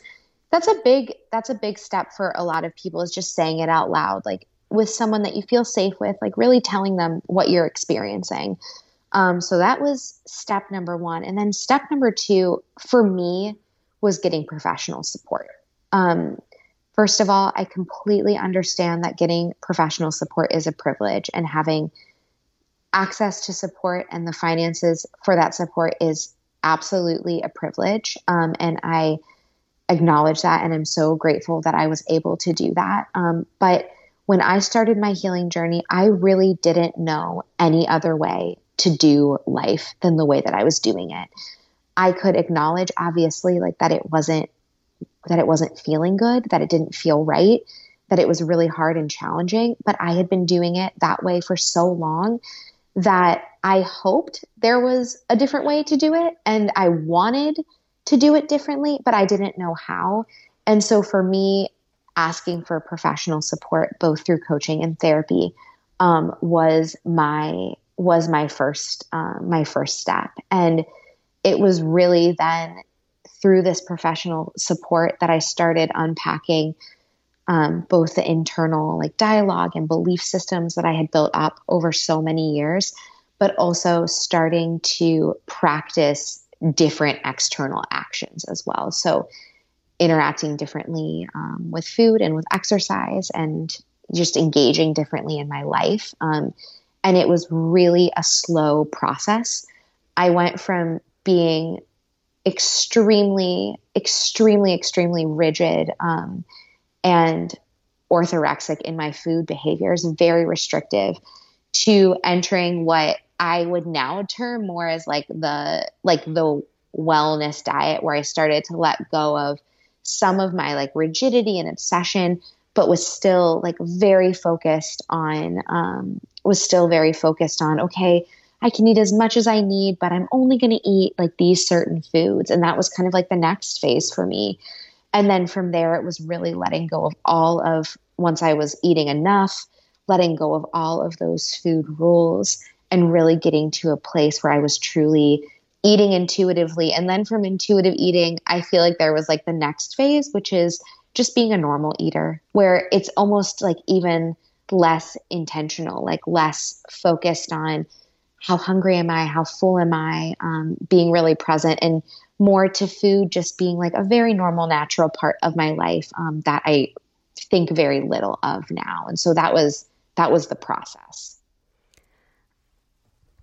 that's a big that's a big step for a lot of people is just saying it out loud like with someone that you feel safe with, like really telling them what you're experiencing. Um, so that was step number one. And then step number two for me was getting professional support. Um, first of all, I completely understand that getting professional support is a privilege and having access to support and the finances for that support is absolutely a privilege. Um, and I acknowledge that and I'm so grateful that I was able to do that. Um, but when I started my healing journey, I really didn't know any other way to do life than the way that I was doing it. I could acknowledge obviously like that it wasn't that it wasn't feeling good, that it didn't feel right, that it was really hard and challenging, but I had been doing it that way for so long that I hoped there was a different way to do it and I wanted to do it differently, but I didn't know how. And so for me, asking for professional support both through coaching and therapy um, was my was my first um, my first step and it was really then through this professional support that i started unpacking um, both the internal like dialogue and belief systems that i had built up over so many years but also starting to practice different external actions as well so interacting differently um, with food and with exercise and just engaging differently in my life. Um, and it was really a slow process. I went from being extremely, extremely, extremely rigid um, and orthorexic in my food behaviors, very restrictive, to entering what I would now term more as like the like the wellness diet, where I started to let go of some of my like rigidity and obsession, but was still like very focused on, um, was still very focused on, okay, I can eat as much as I need, but I'm only going to eat like these certain foods. And that was kind of like the next phase for me. And then from there, it was really letting go of all of, once I was eating enough, letting go of all of those food rules and really getting to a place where I was truly eating intuitively. And then from intuitive eating, I feel like there was like the next phase, which is just being a normal eater, where it's almost like even less intentional, like less focused on how hungry am I, how full am I, um, being really present, and more to food just being like a very normal, natural part of my life um, that I think very little of now. And so that was that was the process.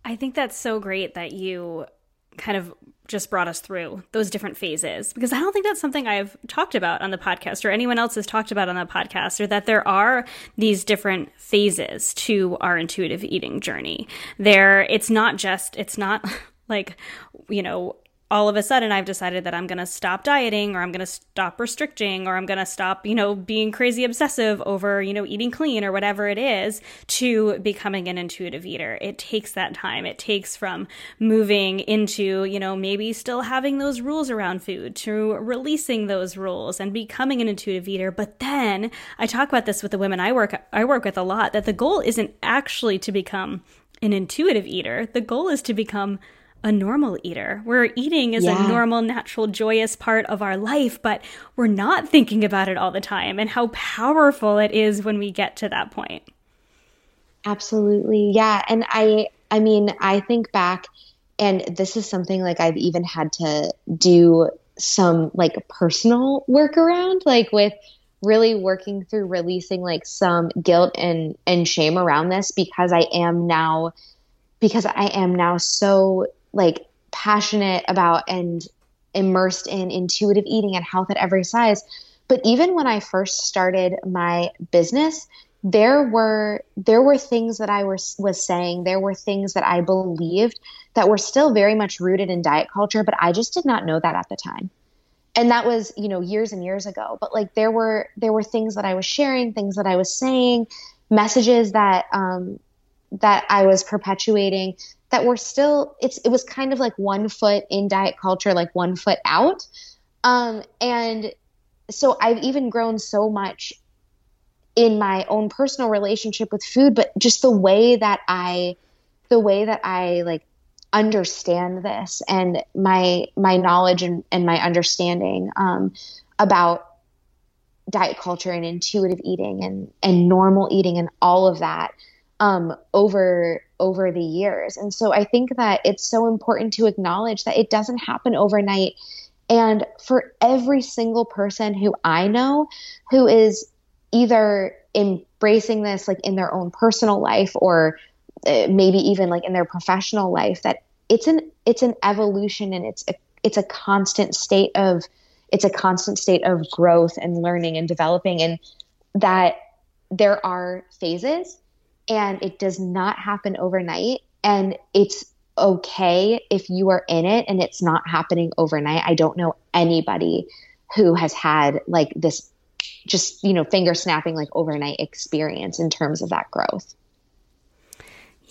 I think that's so great that you kind of just brought us through those different phases because I don't think that's something I've talked about on the podcast or anyone else has talked about on the podcast or that there are these different phases to our intuitive eating journey. There it's not just it's not like you know all of a sudden I've decided that I'm going to stop dieting or I'm going to stop restricting or I'm going to stop, you know, being crazy obsessive over, you know, eating clean or whatever it is to becoming an intuitive eater. It takes that time. It takes from moving into, you know, maybe still having those rules around food to releasing those rules and becoming an intuitive eater. But then I talk about this with the women I work I work with a lot that the goal isn't actually to become an intuitive eater. The goal is to become a normal eater, where eating is yeah. a normal, natural, joyous part of our life, but we're not thinking about it all the time and how powerful it is when we get to that point. Absolutely. Yeah. And I, I mean, I think back and this is something like I've even had to do some like personal work around, like with really working through releasing like some guilt and and shame around this because I am now because I am now so like passionate about and immersed in intuitive eating and health at every size. But even when I first started my business, there were there were things that I was was saying, there were things that I believed that were still very much rooted in diet culture, but I just did not know that at the time. And that was, you know, years and years ago. But like there were there were things that I was sharing, things that I was saying, messages that um that I was perpetuating that were still it's it was kind of like one foot in diet culture like one foot out. Um, and so i've even grown so much in my own personal relationship with food but just the way that i the way that i like understand this and my my knowledge and, and my understanding um, about diet culture and intuitive eating and and normal eating and all of that um, over over the years. And so I think that it's so important to acknowledge that it doesn't happen overnight. And for every single person who I know who is either embracing this like in their own personal life or uh, maybe even like in their professional life that it's an it's an evolution and it's a, it's a constant state of it's a constant state of growth and learning and developing and that there are phases and it does not happen overnight. And it's okay if you are in it and it's not happening overnight. I don't know anybody who has had like this just you know finger snapping like overnight experience in terms of that growth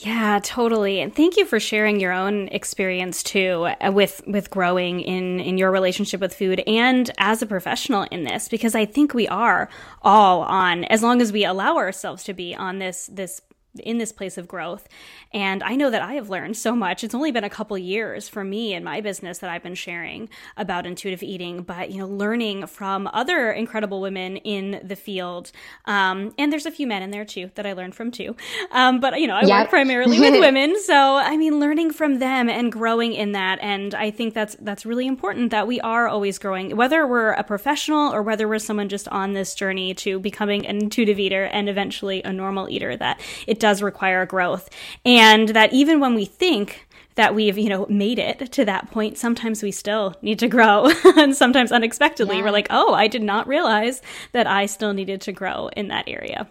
yeah, totally. And thank you for sharing your own experience too uh, with with growing in in your relationship with food and as a professional in this because I think we are all on as long as we allow ourselves to be on this this in this place of growth. And I know that I have learned so much. It's only been a couple years for me and my business that I've been sharing about intuitive eating, but you know, learning from other incredible women in the field. Um, and there's a few men in there too that I learned from too. Um, but you know, I yep. work primarily with women, so I mean, learning from them and growing in that. And I think that's that's really important that we are always growing, whether we're a professional or whether we're someone just on this journey to becoming an intuitive eater and eventually a normal eater. That it does require growth. And that even when we think that we've, you know, made it to that point, sometimes we still need to grow. and sometimes unexpectedly, yeah. we're like, oh, I did not realize that I still needed to grow in that area.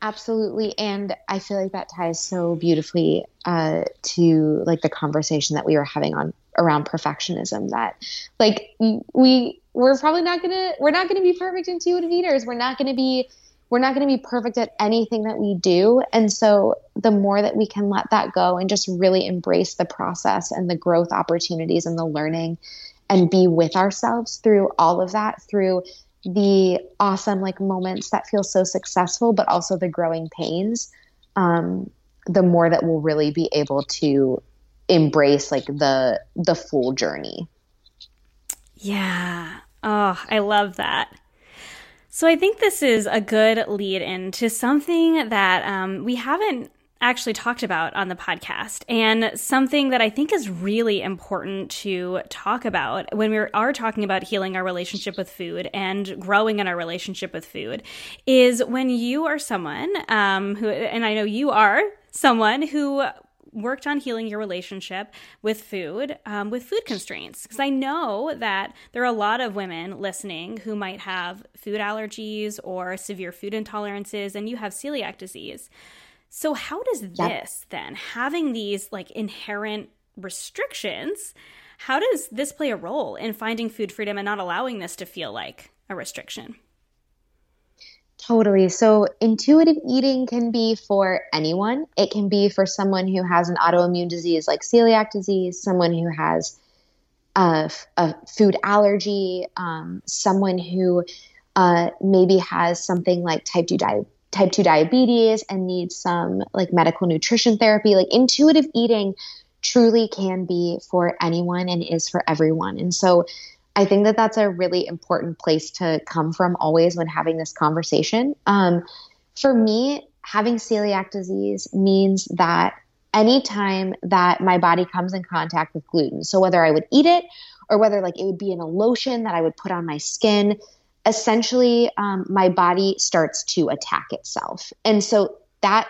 Absolutely. And I feel like that ties so beautifully uh, to like the conversation that we were having on around perfectionism that like we we're probably not gonna we're not gonna be perfect intuitive eaters. We're not gonna be we're not going to be perfect at anything that we do. And so the more that we can let that go and just really embrace the process and the growth opportunities and the learning and be with ourselves through all of that, through the awesome like moments that feel so successful, but also the growing pains, um, the more that we'll really be able to embrace like the the full journey. Yeah. Oh, I love that. So I think this is a good lead into something that um, we haven't actually talked about on the podcast and something that I think is really important to talk about when we are talking about healing our relationship with food and growing in our relationship with food is when you are someone um, who, and I know you are someone who worked on healing your relationship with food, um, with food constraints. Because I know that there are a lot of women listening who might have food allergies or severe food intolerances, and you have celiac disease. So, how does this then, having these like inherent restrictions, how does this play a role in finding food freedom and not allowing this to feel like a restriction? Totally. So, intuitive eating can be for anyone. It can be for someone who has an autoimmune disease like celiac disease, someone who has a, a food allergy, um, someone who uh, maybe has something like type 2 di- type 2 diabetes and needs some like medical nutrition therapy. Like, intuitive eating truly can be for anyone and is for everyone. And so, I think that that's a really important place to come from always when having this conversation. Um, for me, having celiac disease means that anytime that my body comes in contact with gluten, so whether I would eat it or whether like it would be in a lotion that I would put on my skin, essentially um, my body starts to attack itself. And so that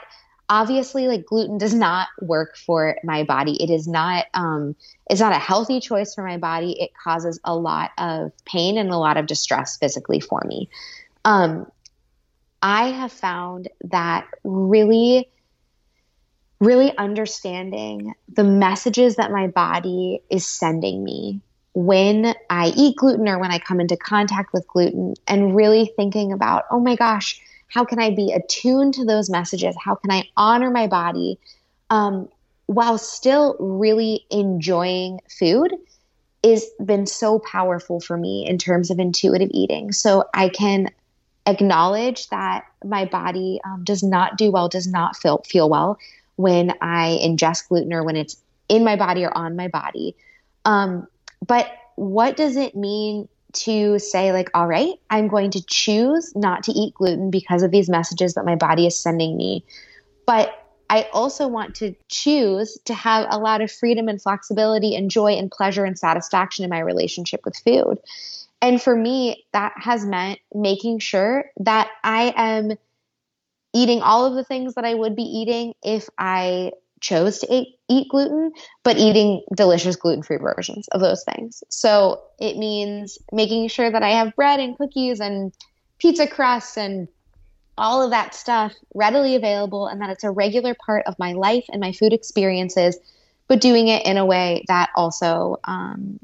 obviously like gluten does not work for my body. It is not um, it's not a healthy choice for my body. It causes a lot of pain and a lot of distress physically for me. Um, i have found that really really understanding the messages that my body is sending me when i eat gluten or when i come into contact with gluten and really thinking about oh my gosh how can I be attuned to those messages? How can I honor my body um, while still really enjoying food? Is been so powerful for me in terms of intuitive eating. So I can acknowledge that my body um, does not do well, does not feel feel well when I ingest gluten or when it's in my body or on my body. Um, but what does it mean to say like all right i'm going to choose not to eat gluten because of these messages that my body is sending me. But i also want to choose to have a lot of freedom and flexibility and joy and pleasure and satisfaction in my relationship with food. And for me that has meant making sure that i am eating all of the things that i would be eating if i chose to eat, eat gluten, but eating delicious gluten free versions of those things. So it means making sure that I have bread and cookies and pizza crusts and all of that stuff readily available and that it's a regular part of my life and my food experiences, but doing it in a way that also um,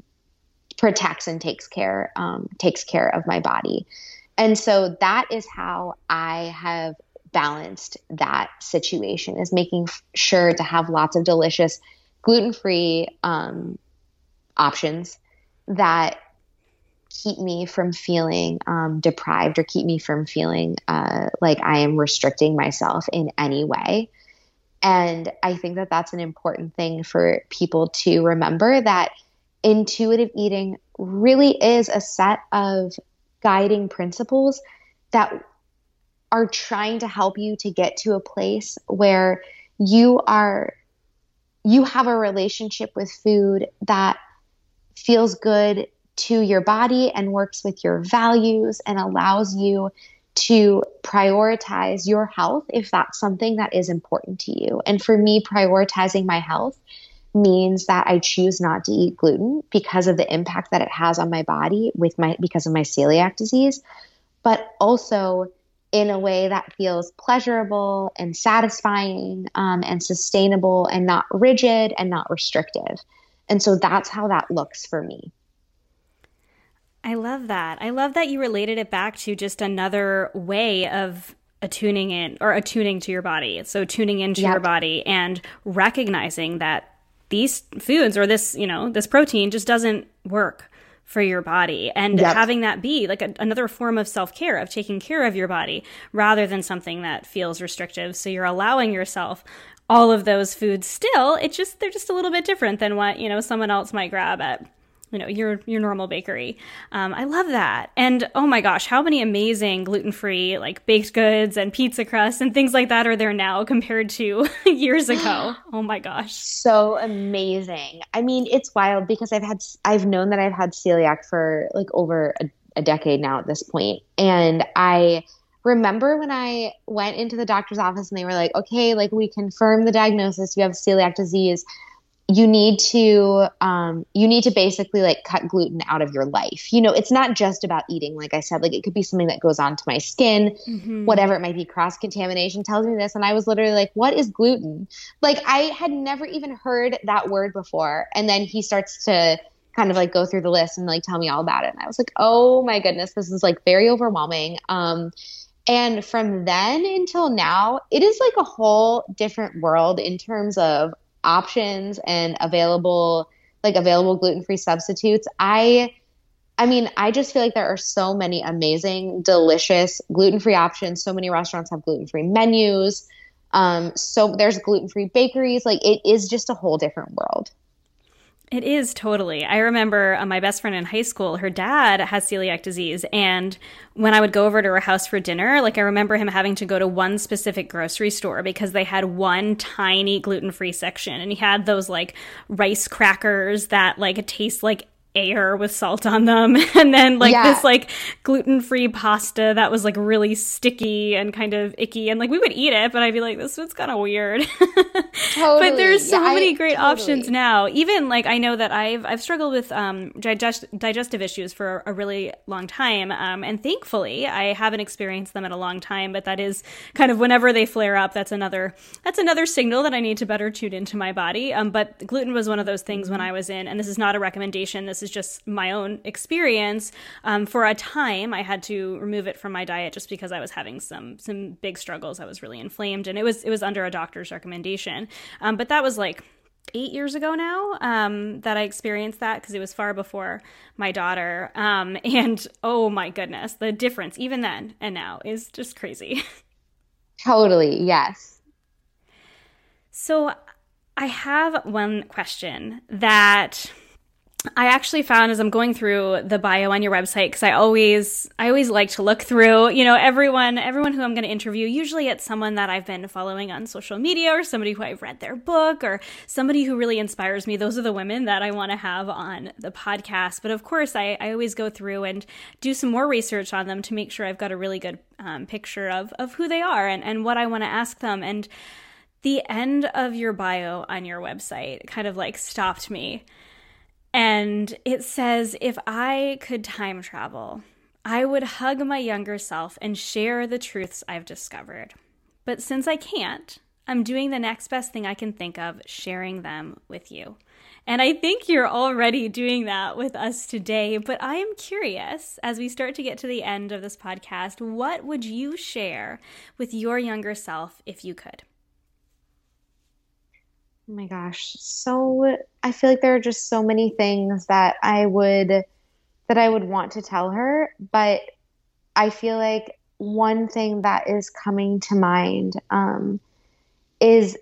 protects and takes care um, takes care of my body. And so that is how I have balanced that situation is making sure to have lots of delicious gluten-free um, options that keep me from feeling um, deprived or keep me from feeling uh, like I am restricting myself in any way. And I think that that's an important thing for people to remember that intuitive eating really is a set of guiding principles that are trying to help you to get to a place where you are you have a relationship with food that feels good to your body and works with your values and allows you to prioritize your health if that's something that is important to you. And for me, prioritizing my health means that I choose not to eat gluten because of the impact that it has on my body with my because of my celiac disease, but also in a way that feels pleasurable and satisfying um, and sustainable and not rigid and not restrictive. And so that's how that looks for me. I love that. I love that you related it back to just another way of attuning in or attuning to your body. So tuning into yep. your body and recognizing that these foods or this, you know, this protein just doesn't work for your body and yep. having that be like a, another form of self-care of taking care of your body rather than something that feels restrictive so you're allowing yourself all of those foods still it's just they're just a little bit different than what you know someone else might grab at you know your your normal bakery. Um, I love that, and oh my gosh, how many amazing gluten free like baked goods and pizza crusts and things like that are there now compared to years ago? Oh my gosh, so amazing. I mean, it's wild because I've had I've known that I've had celiac for like over a, a decade now at this point, and I remember when I went into the doctor's office and they were like, okay, like we confirm the diagnosis, you have celiac disease you need to um, you need to basically like cut gluten out of your life. You know it's not just about eating like i said like it could be something that goes onto my skin mm-hmm. whatever it might be. Cross contamination tells me this and i was literally like what is gluten? Like i had never even heard that word before and then he starts to kind of like go through the list and like tell me all about it and i was like oh my goodness this is like very overwhelming. Um and from then until now, it is like a whole different world in terms of options and available like available gluten-free substitutes. I i mean i just feel like there are so many amazing delicious gluten-free options. So many restaurants have gluten-free menus. Um, so there's gluten-free bakeries. Like it is just a whole different world it is totally. I remember uh, my best friend in high school, her dad has celiac disease. And when I would go over to her house for dinner, like I remember him having to go to one specific grocery store because they had one tiny gluten free section. And he had those like rice crackers that like taste like air with salt on them and then like yeah. this like gluten-free pasta that was like really sticky and kind of icky and like we would eat it but i'd be like this was kind of weird totally. but there's so yeah, many I, great totally. options now even like i know that i've i've struggled with um digest- digestive issues for a really long time um and thankfully i haven't experienced them in a long time but that is kind of whenever they flare up that's another that's another signal that i need to better tune into my body um but gluten was one of those things when i was in and this is not a recommendation this is just my own experience. Um, for a time, I had to remove it from my diet just because I was having some some big struggles. I was really inflamed, and it was it was under a doctor's recommendation. Um, but that was like eight years ago now um, that I experienced that because it was far before my daughter. Um, and oh my goodness, the difference even then and now is just crazy. Totally, yes. So I have one question that I actually found as I'm going through the bio on your website because I always I always like to look through you know everyone everyone who I'm going to interview usually it's someone that I've been following on social media or somebody who I've read their book or somebody who really inspires me. Those are the women that I want to have on the podcast. But of course I, I always go through and do some more research on them to make sure I've got a really good um, picture of of who they are and, and what I want to ask them. And the end of your bio on your website kind of like stopped me and it says, if I could time travel, I would hug my younger self and share the truths I've discovered. But since I can't, I'm doing the next best thing I can think of, sharing them with you. And I think you're already doing that with us today. But I am curious, as we start to get to the end of this podcast, what would you share with your younger self if you could? Oh my gosh. So I feel like there are just so many things that I would that I would want to tell her, but I feel like one thing that is coming to mind um, is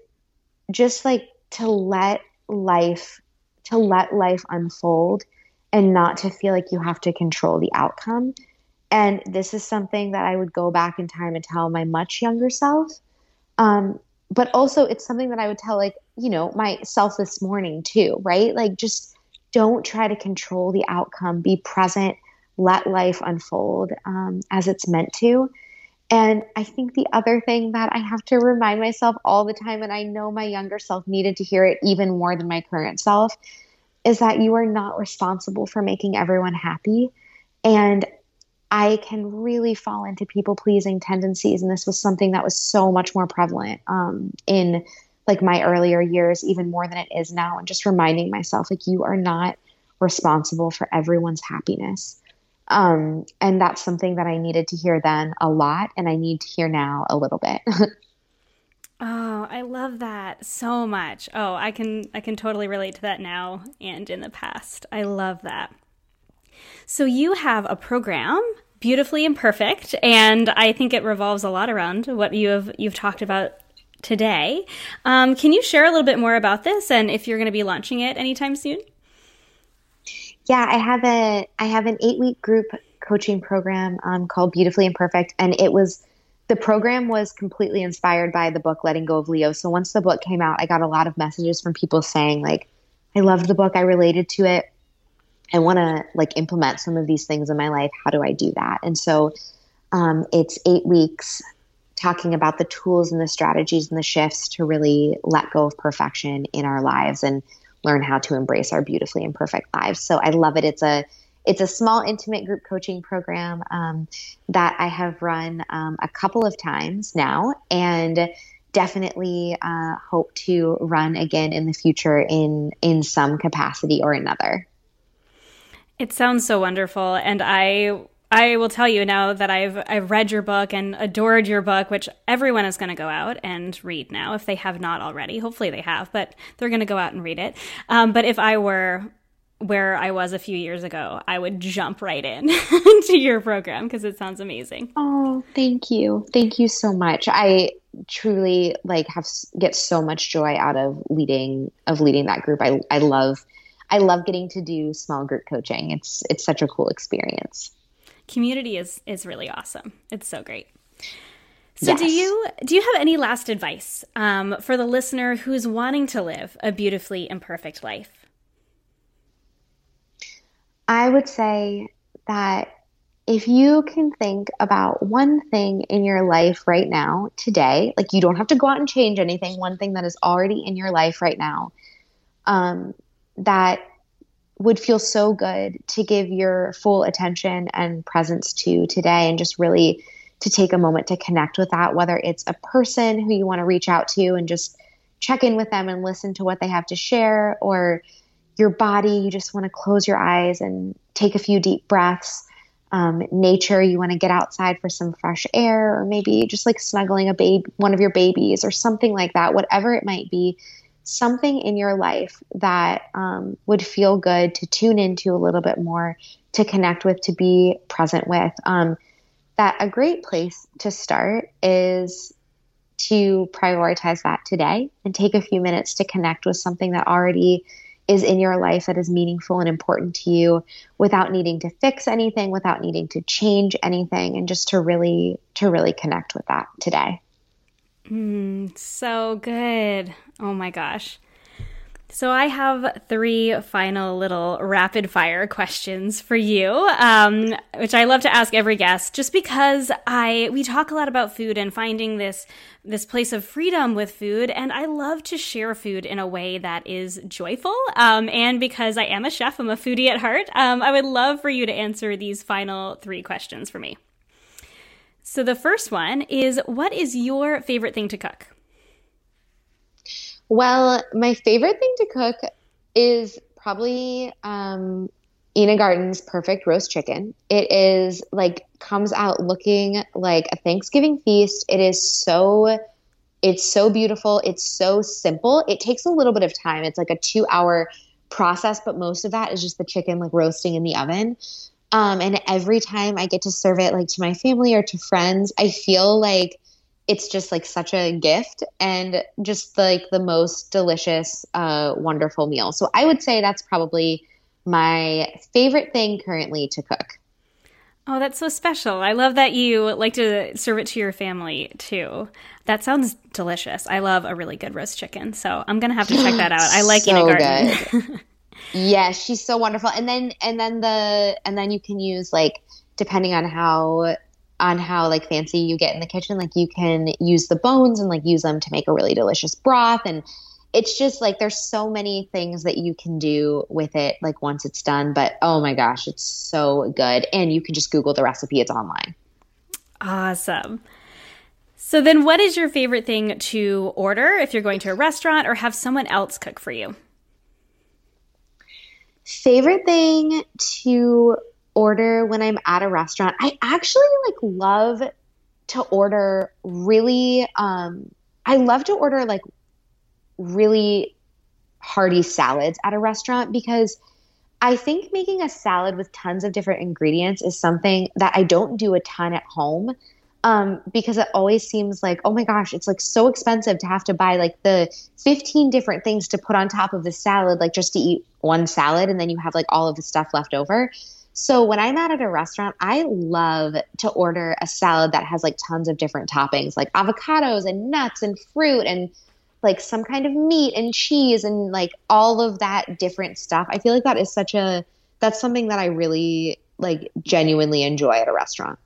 just like to let life to let life unfold and not to feel like you have to control the outcome. And this is something that I would go back in time and tell my much younger self. Um, but also it's something that I would tell like, you know, myself this morning too, right? Like just don't try to control the outcome, be present, let life unfold um, as it's meant to. And I think the other thing that I have to remind myself all the time, and I know my younger self needed to hear it even more than my current self, is that you are not responsible for making everyone happy. And I can really fall into people pleasing tendencies. And this was something that was so much more prevalent um, in like my earlier years, even more than it is now. And just reminding myself, like, you are not responsible for everyone's happiness. Um, and that's something that I needed to hear then a lot, and I need to hear now a little bit. oh, I love that so much. Oh, I can I can totally relate to that now and in the past. I love that. So you have a program beautifully imperfect and i think it revolves a lot around what you have you've talked about today. Um, can you share a little bit more about this and if you're going to be launching it anytime soon? Yeah i have a i have an eight week group coaching program um, called beautifully imperfect and it was the program was completely inspired by the book letting go of leo. So once the book came out i got a lot of messages from people saying like i loved the book i related to it I want to like implement some of these things in my life. How do I do that? And so Um, it's eight weeks talking about the tools and the strategies and the shifts to really let go of perfection in our lives and learn how to embrace our beautifully imperfect lives. So I love it. It's a it's a small intimate group coaching program um, that I have run um, a couple of times now, and definitely uh, hope to run again in the future in in some capacity or another. It sounds so wonderful, and I I will tell you now that I've I've read your book and adored your book, which everyone is going to go out and read now if they have not already. Hopefully they have, but they're going to go out and read it. Um, but if I were where I was a few years ago, I would jump right in to your program because it sounds amazing. Oh, thank you, thank you so much. I truly like have get so much joy out of leading of leading that group. I I love I love getting to do small group coaching. It's it's such a cool experience community is is really awesome. It's so great. So yes. do you do you have any last advice um, for the listener who's wanting to live a beautifully imperfect life? I would say that if you can think about one thing in your life right now, today, like you don't have to go out and change anything, one thing that is already in your life right now, um, that would feel so good to give your full attention and presence to today and just really to take a moment to connect with that, whether it's a person who you want to reach out to and just check in with them and listen to what they have to share, or your body, you just want to close your eyes and take a few deep breaths. Um, nature, you want to get outside for some fresh air, or maybe just like snuggling a baby, one of your babies, or something like that. Whatever it might be, something in your life that um, would feel good to tune into a little bit more, to connect with, to be present with. Um, that a great place to start is to prioritize that today and take a few minutes to connect with something that already is in your life that is meaningful and important to you without needing to fix anything without needing to change anything and just to really to really connect with that today Mm, so good. Oh my gosh. So, I have three final little rapid fire questions for you, um, which I love to ask every guest, just because I we talk a lot about food and finding this this place of freedom with food, and I love to share food in a way that is joyful. Um, and because I am a chef, I'm a foodie at heart. Um, I would love for you to answer these final three questions for me. So the first one is what is your favorite thing to cook? Well, my favorite thing to cook is probably um, Ina Garten's perfect roast chicken. It is like comes out looking like a Thanksgiving feast. It is so it's so beautiful. It's so simple. It takes a little bit of time. It's like a 2-hour process, but most of that is just the chicken like roasting in the oven. Um, and every time I get to serve it like to my family or to friends, I feel like it's just like such a gift and just like the most delicious, uh, wonderful meal. So I would say that's probably my favorite thing currently to cook. Oh, that's so special. I love that you like to serve it to your family too. That sounds delicious. I love a really good roast chicken. So I'm going to have to check that out. I like so Ina Garten. Yes, she's so wonderful. And then and then the and then you can use like depending on how on how like fancy you get in the kitchen, like you can use the bones and like use them to make a really delicious broth and it's just like there's so many things that you can do with it like once it's done, but oh my gosh, it's so good and you can just google the recipe, it's online. Awesome. So then what is your favorite thing to order if you're going to a restaurant or have someone else cook for you? Favorite thing to order when I'm at a restaurant. I actually like love to order really um I love to order like really hearty salads at a restaurant because I think making a salad with tons of different ingredients is something that I don't do a ton at home um, because it always seems like, oh my gosh, it's like so expensive to have to buy like the 15 different things to put on top of the salad, like just to eat one salad and then you have like all of the stuff left over. So when I'm out at a restaurant, I love to order a salad that has like tons of different toppings, like avocados and nuts and fruit and like some kind of meat and cheese and like all of that different stuff. I feel like that is such a that's something that I really like genuinely enjoy at a restaurant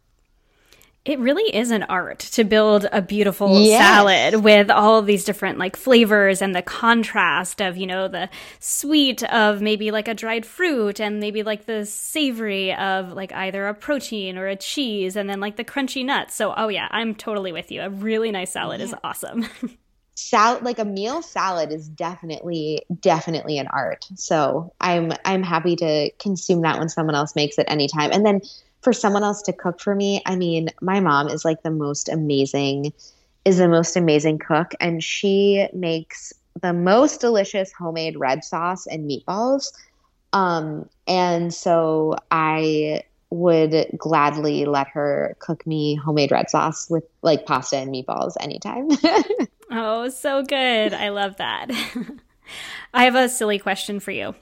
it really is an art to build a beautiful yes. salad with all of these different like flavors and the contrast of, you know, the sweet of maybe like a dried fruit and maybe like the savory of like either a protein or a cheese and then like the crunchy nuts. So, oh yeah, I'm totally with you. A really nice salad yeah. is awesome. salad like a meal salad is definitely definitely an art so i'm i'm happy to consume that when someone else makes it anytime and then for someone else to cook for me, I mean, my mom is like the most amazing is the most amazing cook and she makes the most delicious homemade red sauce and meatballs. Um, and so I would gladly let her cook me homemade red sauce with like pasta and meatballs anytime. oh, so good. I love that. I have a silly question for you.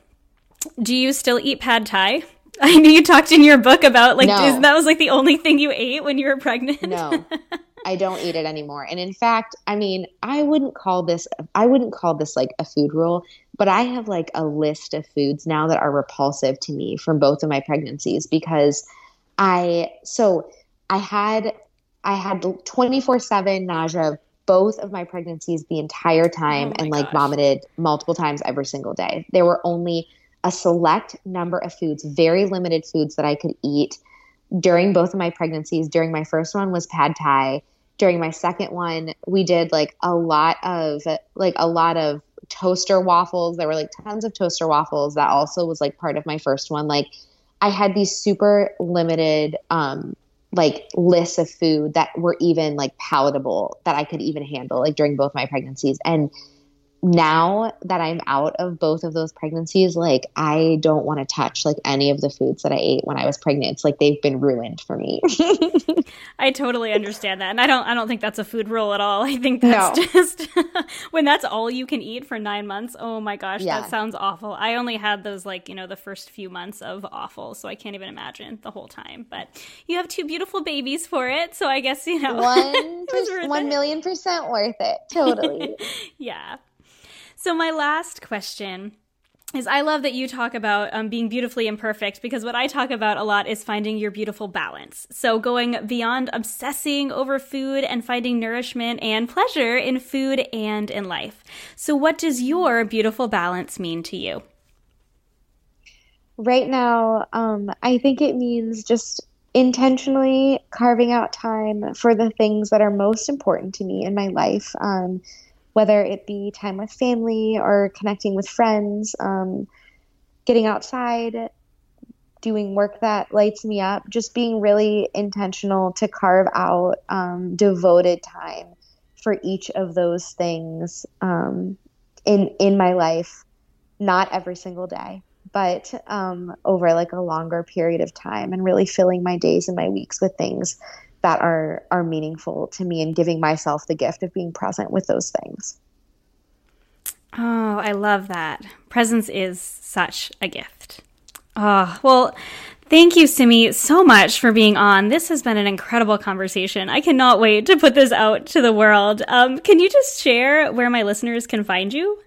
Do you still eat pad thai? I know you talked in your book about like no. that was like the only thing you ate when you were pregnant. No. I don't eat it anymore. And in fact, I mean, I wouldn't call this I wouldn't call this like a food rule, but I have like a list of foods now that are repulsive to me from both of my pregnancies because I so I had I had 24/7 nausea both of my pregnancies the entire time oh and like gosh. vomited multiple times every single day. There were only a select number of foods, very limited foods that I could eat during both of my pregnancies. During my first one was pad thai. During my second one, we did like a lot of like a lot of toaster waffles. There were like tons of toaster waffles. That also was like part of my first one. Like I had these super limited um like lists of food that were even like palatable that I could even handle like during both my pregnancies. And now that I'm out of both of those pregnancies, like I don't want to touch like any of the foods that I ate when I was pregnant. It's like they've been ruined for me. I totally understand that. And I don't I don't think that's a food rule at all. I think that's no. just when that's all you can eat for 9 months. Oh my gosh, yeah. that sounds awful. I only had those like, you know, the first few months of awful, so I can't even imagine the whole time. But you have two beautiful babies for it, so I guess, you know, one, one million percent worth it. Totally. yeah. So, my last question is I love that you talk about um, being beautifully imperfect because what I talk about a lot is finding your beautiful balance. So, going beyond obsessing over food and finding nourishment and pleasure in food and in life. So, what does your beautiful balance mean to you? Right now, um, I think it means just intentionally carving out time for the things that are most important to me in my life. Um, whether it be time with family or connecting with friends, um, getting outside, doing work that lights me up, just being really intentional to carve out um, devoted time for each of those things um, in in my life. Not every single day, but um, over like a longer period of time, and really filling my days and my weeks with things that are are meaningful to me and giving myself the gift of being present with those things. Oh, I love that. Presence is such a gift. Oh, well, thank you, Simi, so much for being on. This has been an incredible conversation. I cannot wait to put this out to the world. Um, can you just share where my listeners can find you?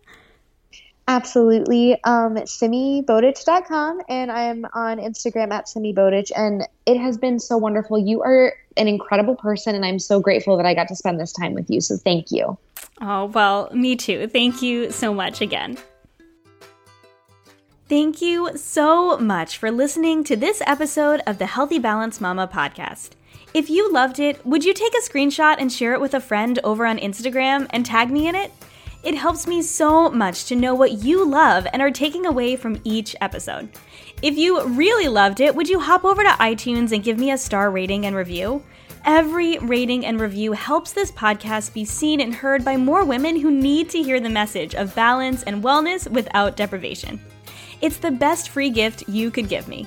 Absolutely. Um, simibotic.com and I'm on Instagram at simibotic and it has been so wonderful. You are an incredible person and I'm so grateful that I got to spend this time with you. So thank you. Oh, well, me too. Thank you so much again. Thank you so much for listening to this episode of the Healthy Balance Mama podcast. If you loved it, would you take a screenshot and share it with a friend over on Instagram and tag me in it? It helps me so much to know what you love and are taking away from each episode. If you really loved it, would you hop over to iTunes and give me a star rating and review? Every rating and review helps this podcast be seen and heard by more women who need to hear the message of balance and wellness without deprivation. It's the best free gift you could give me.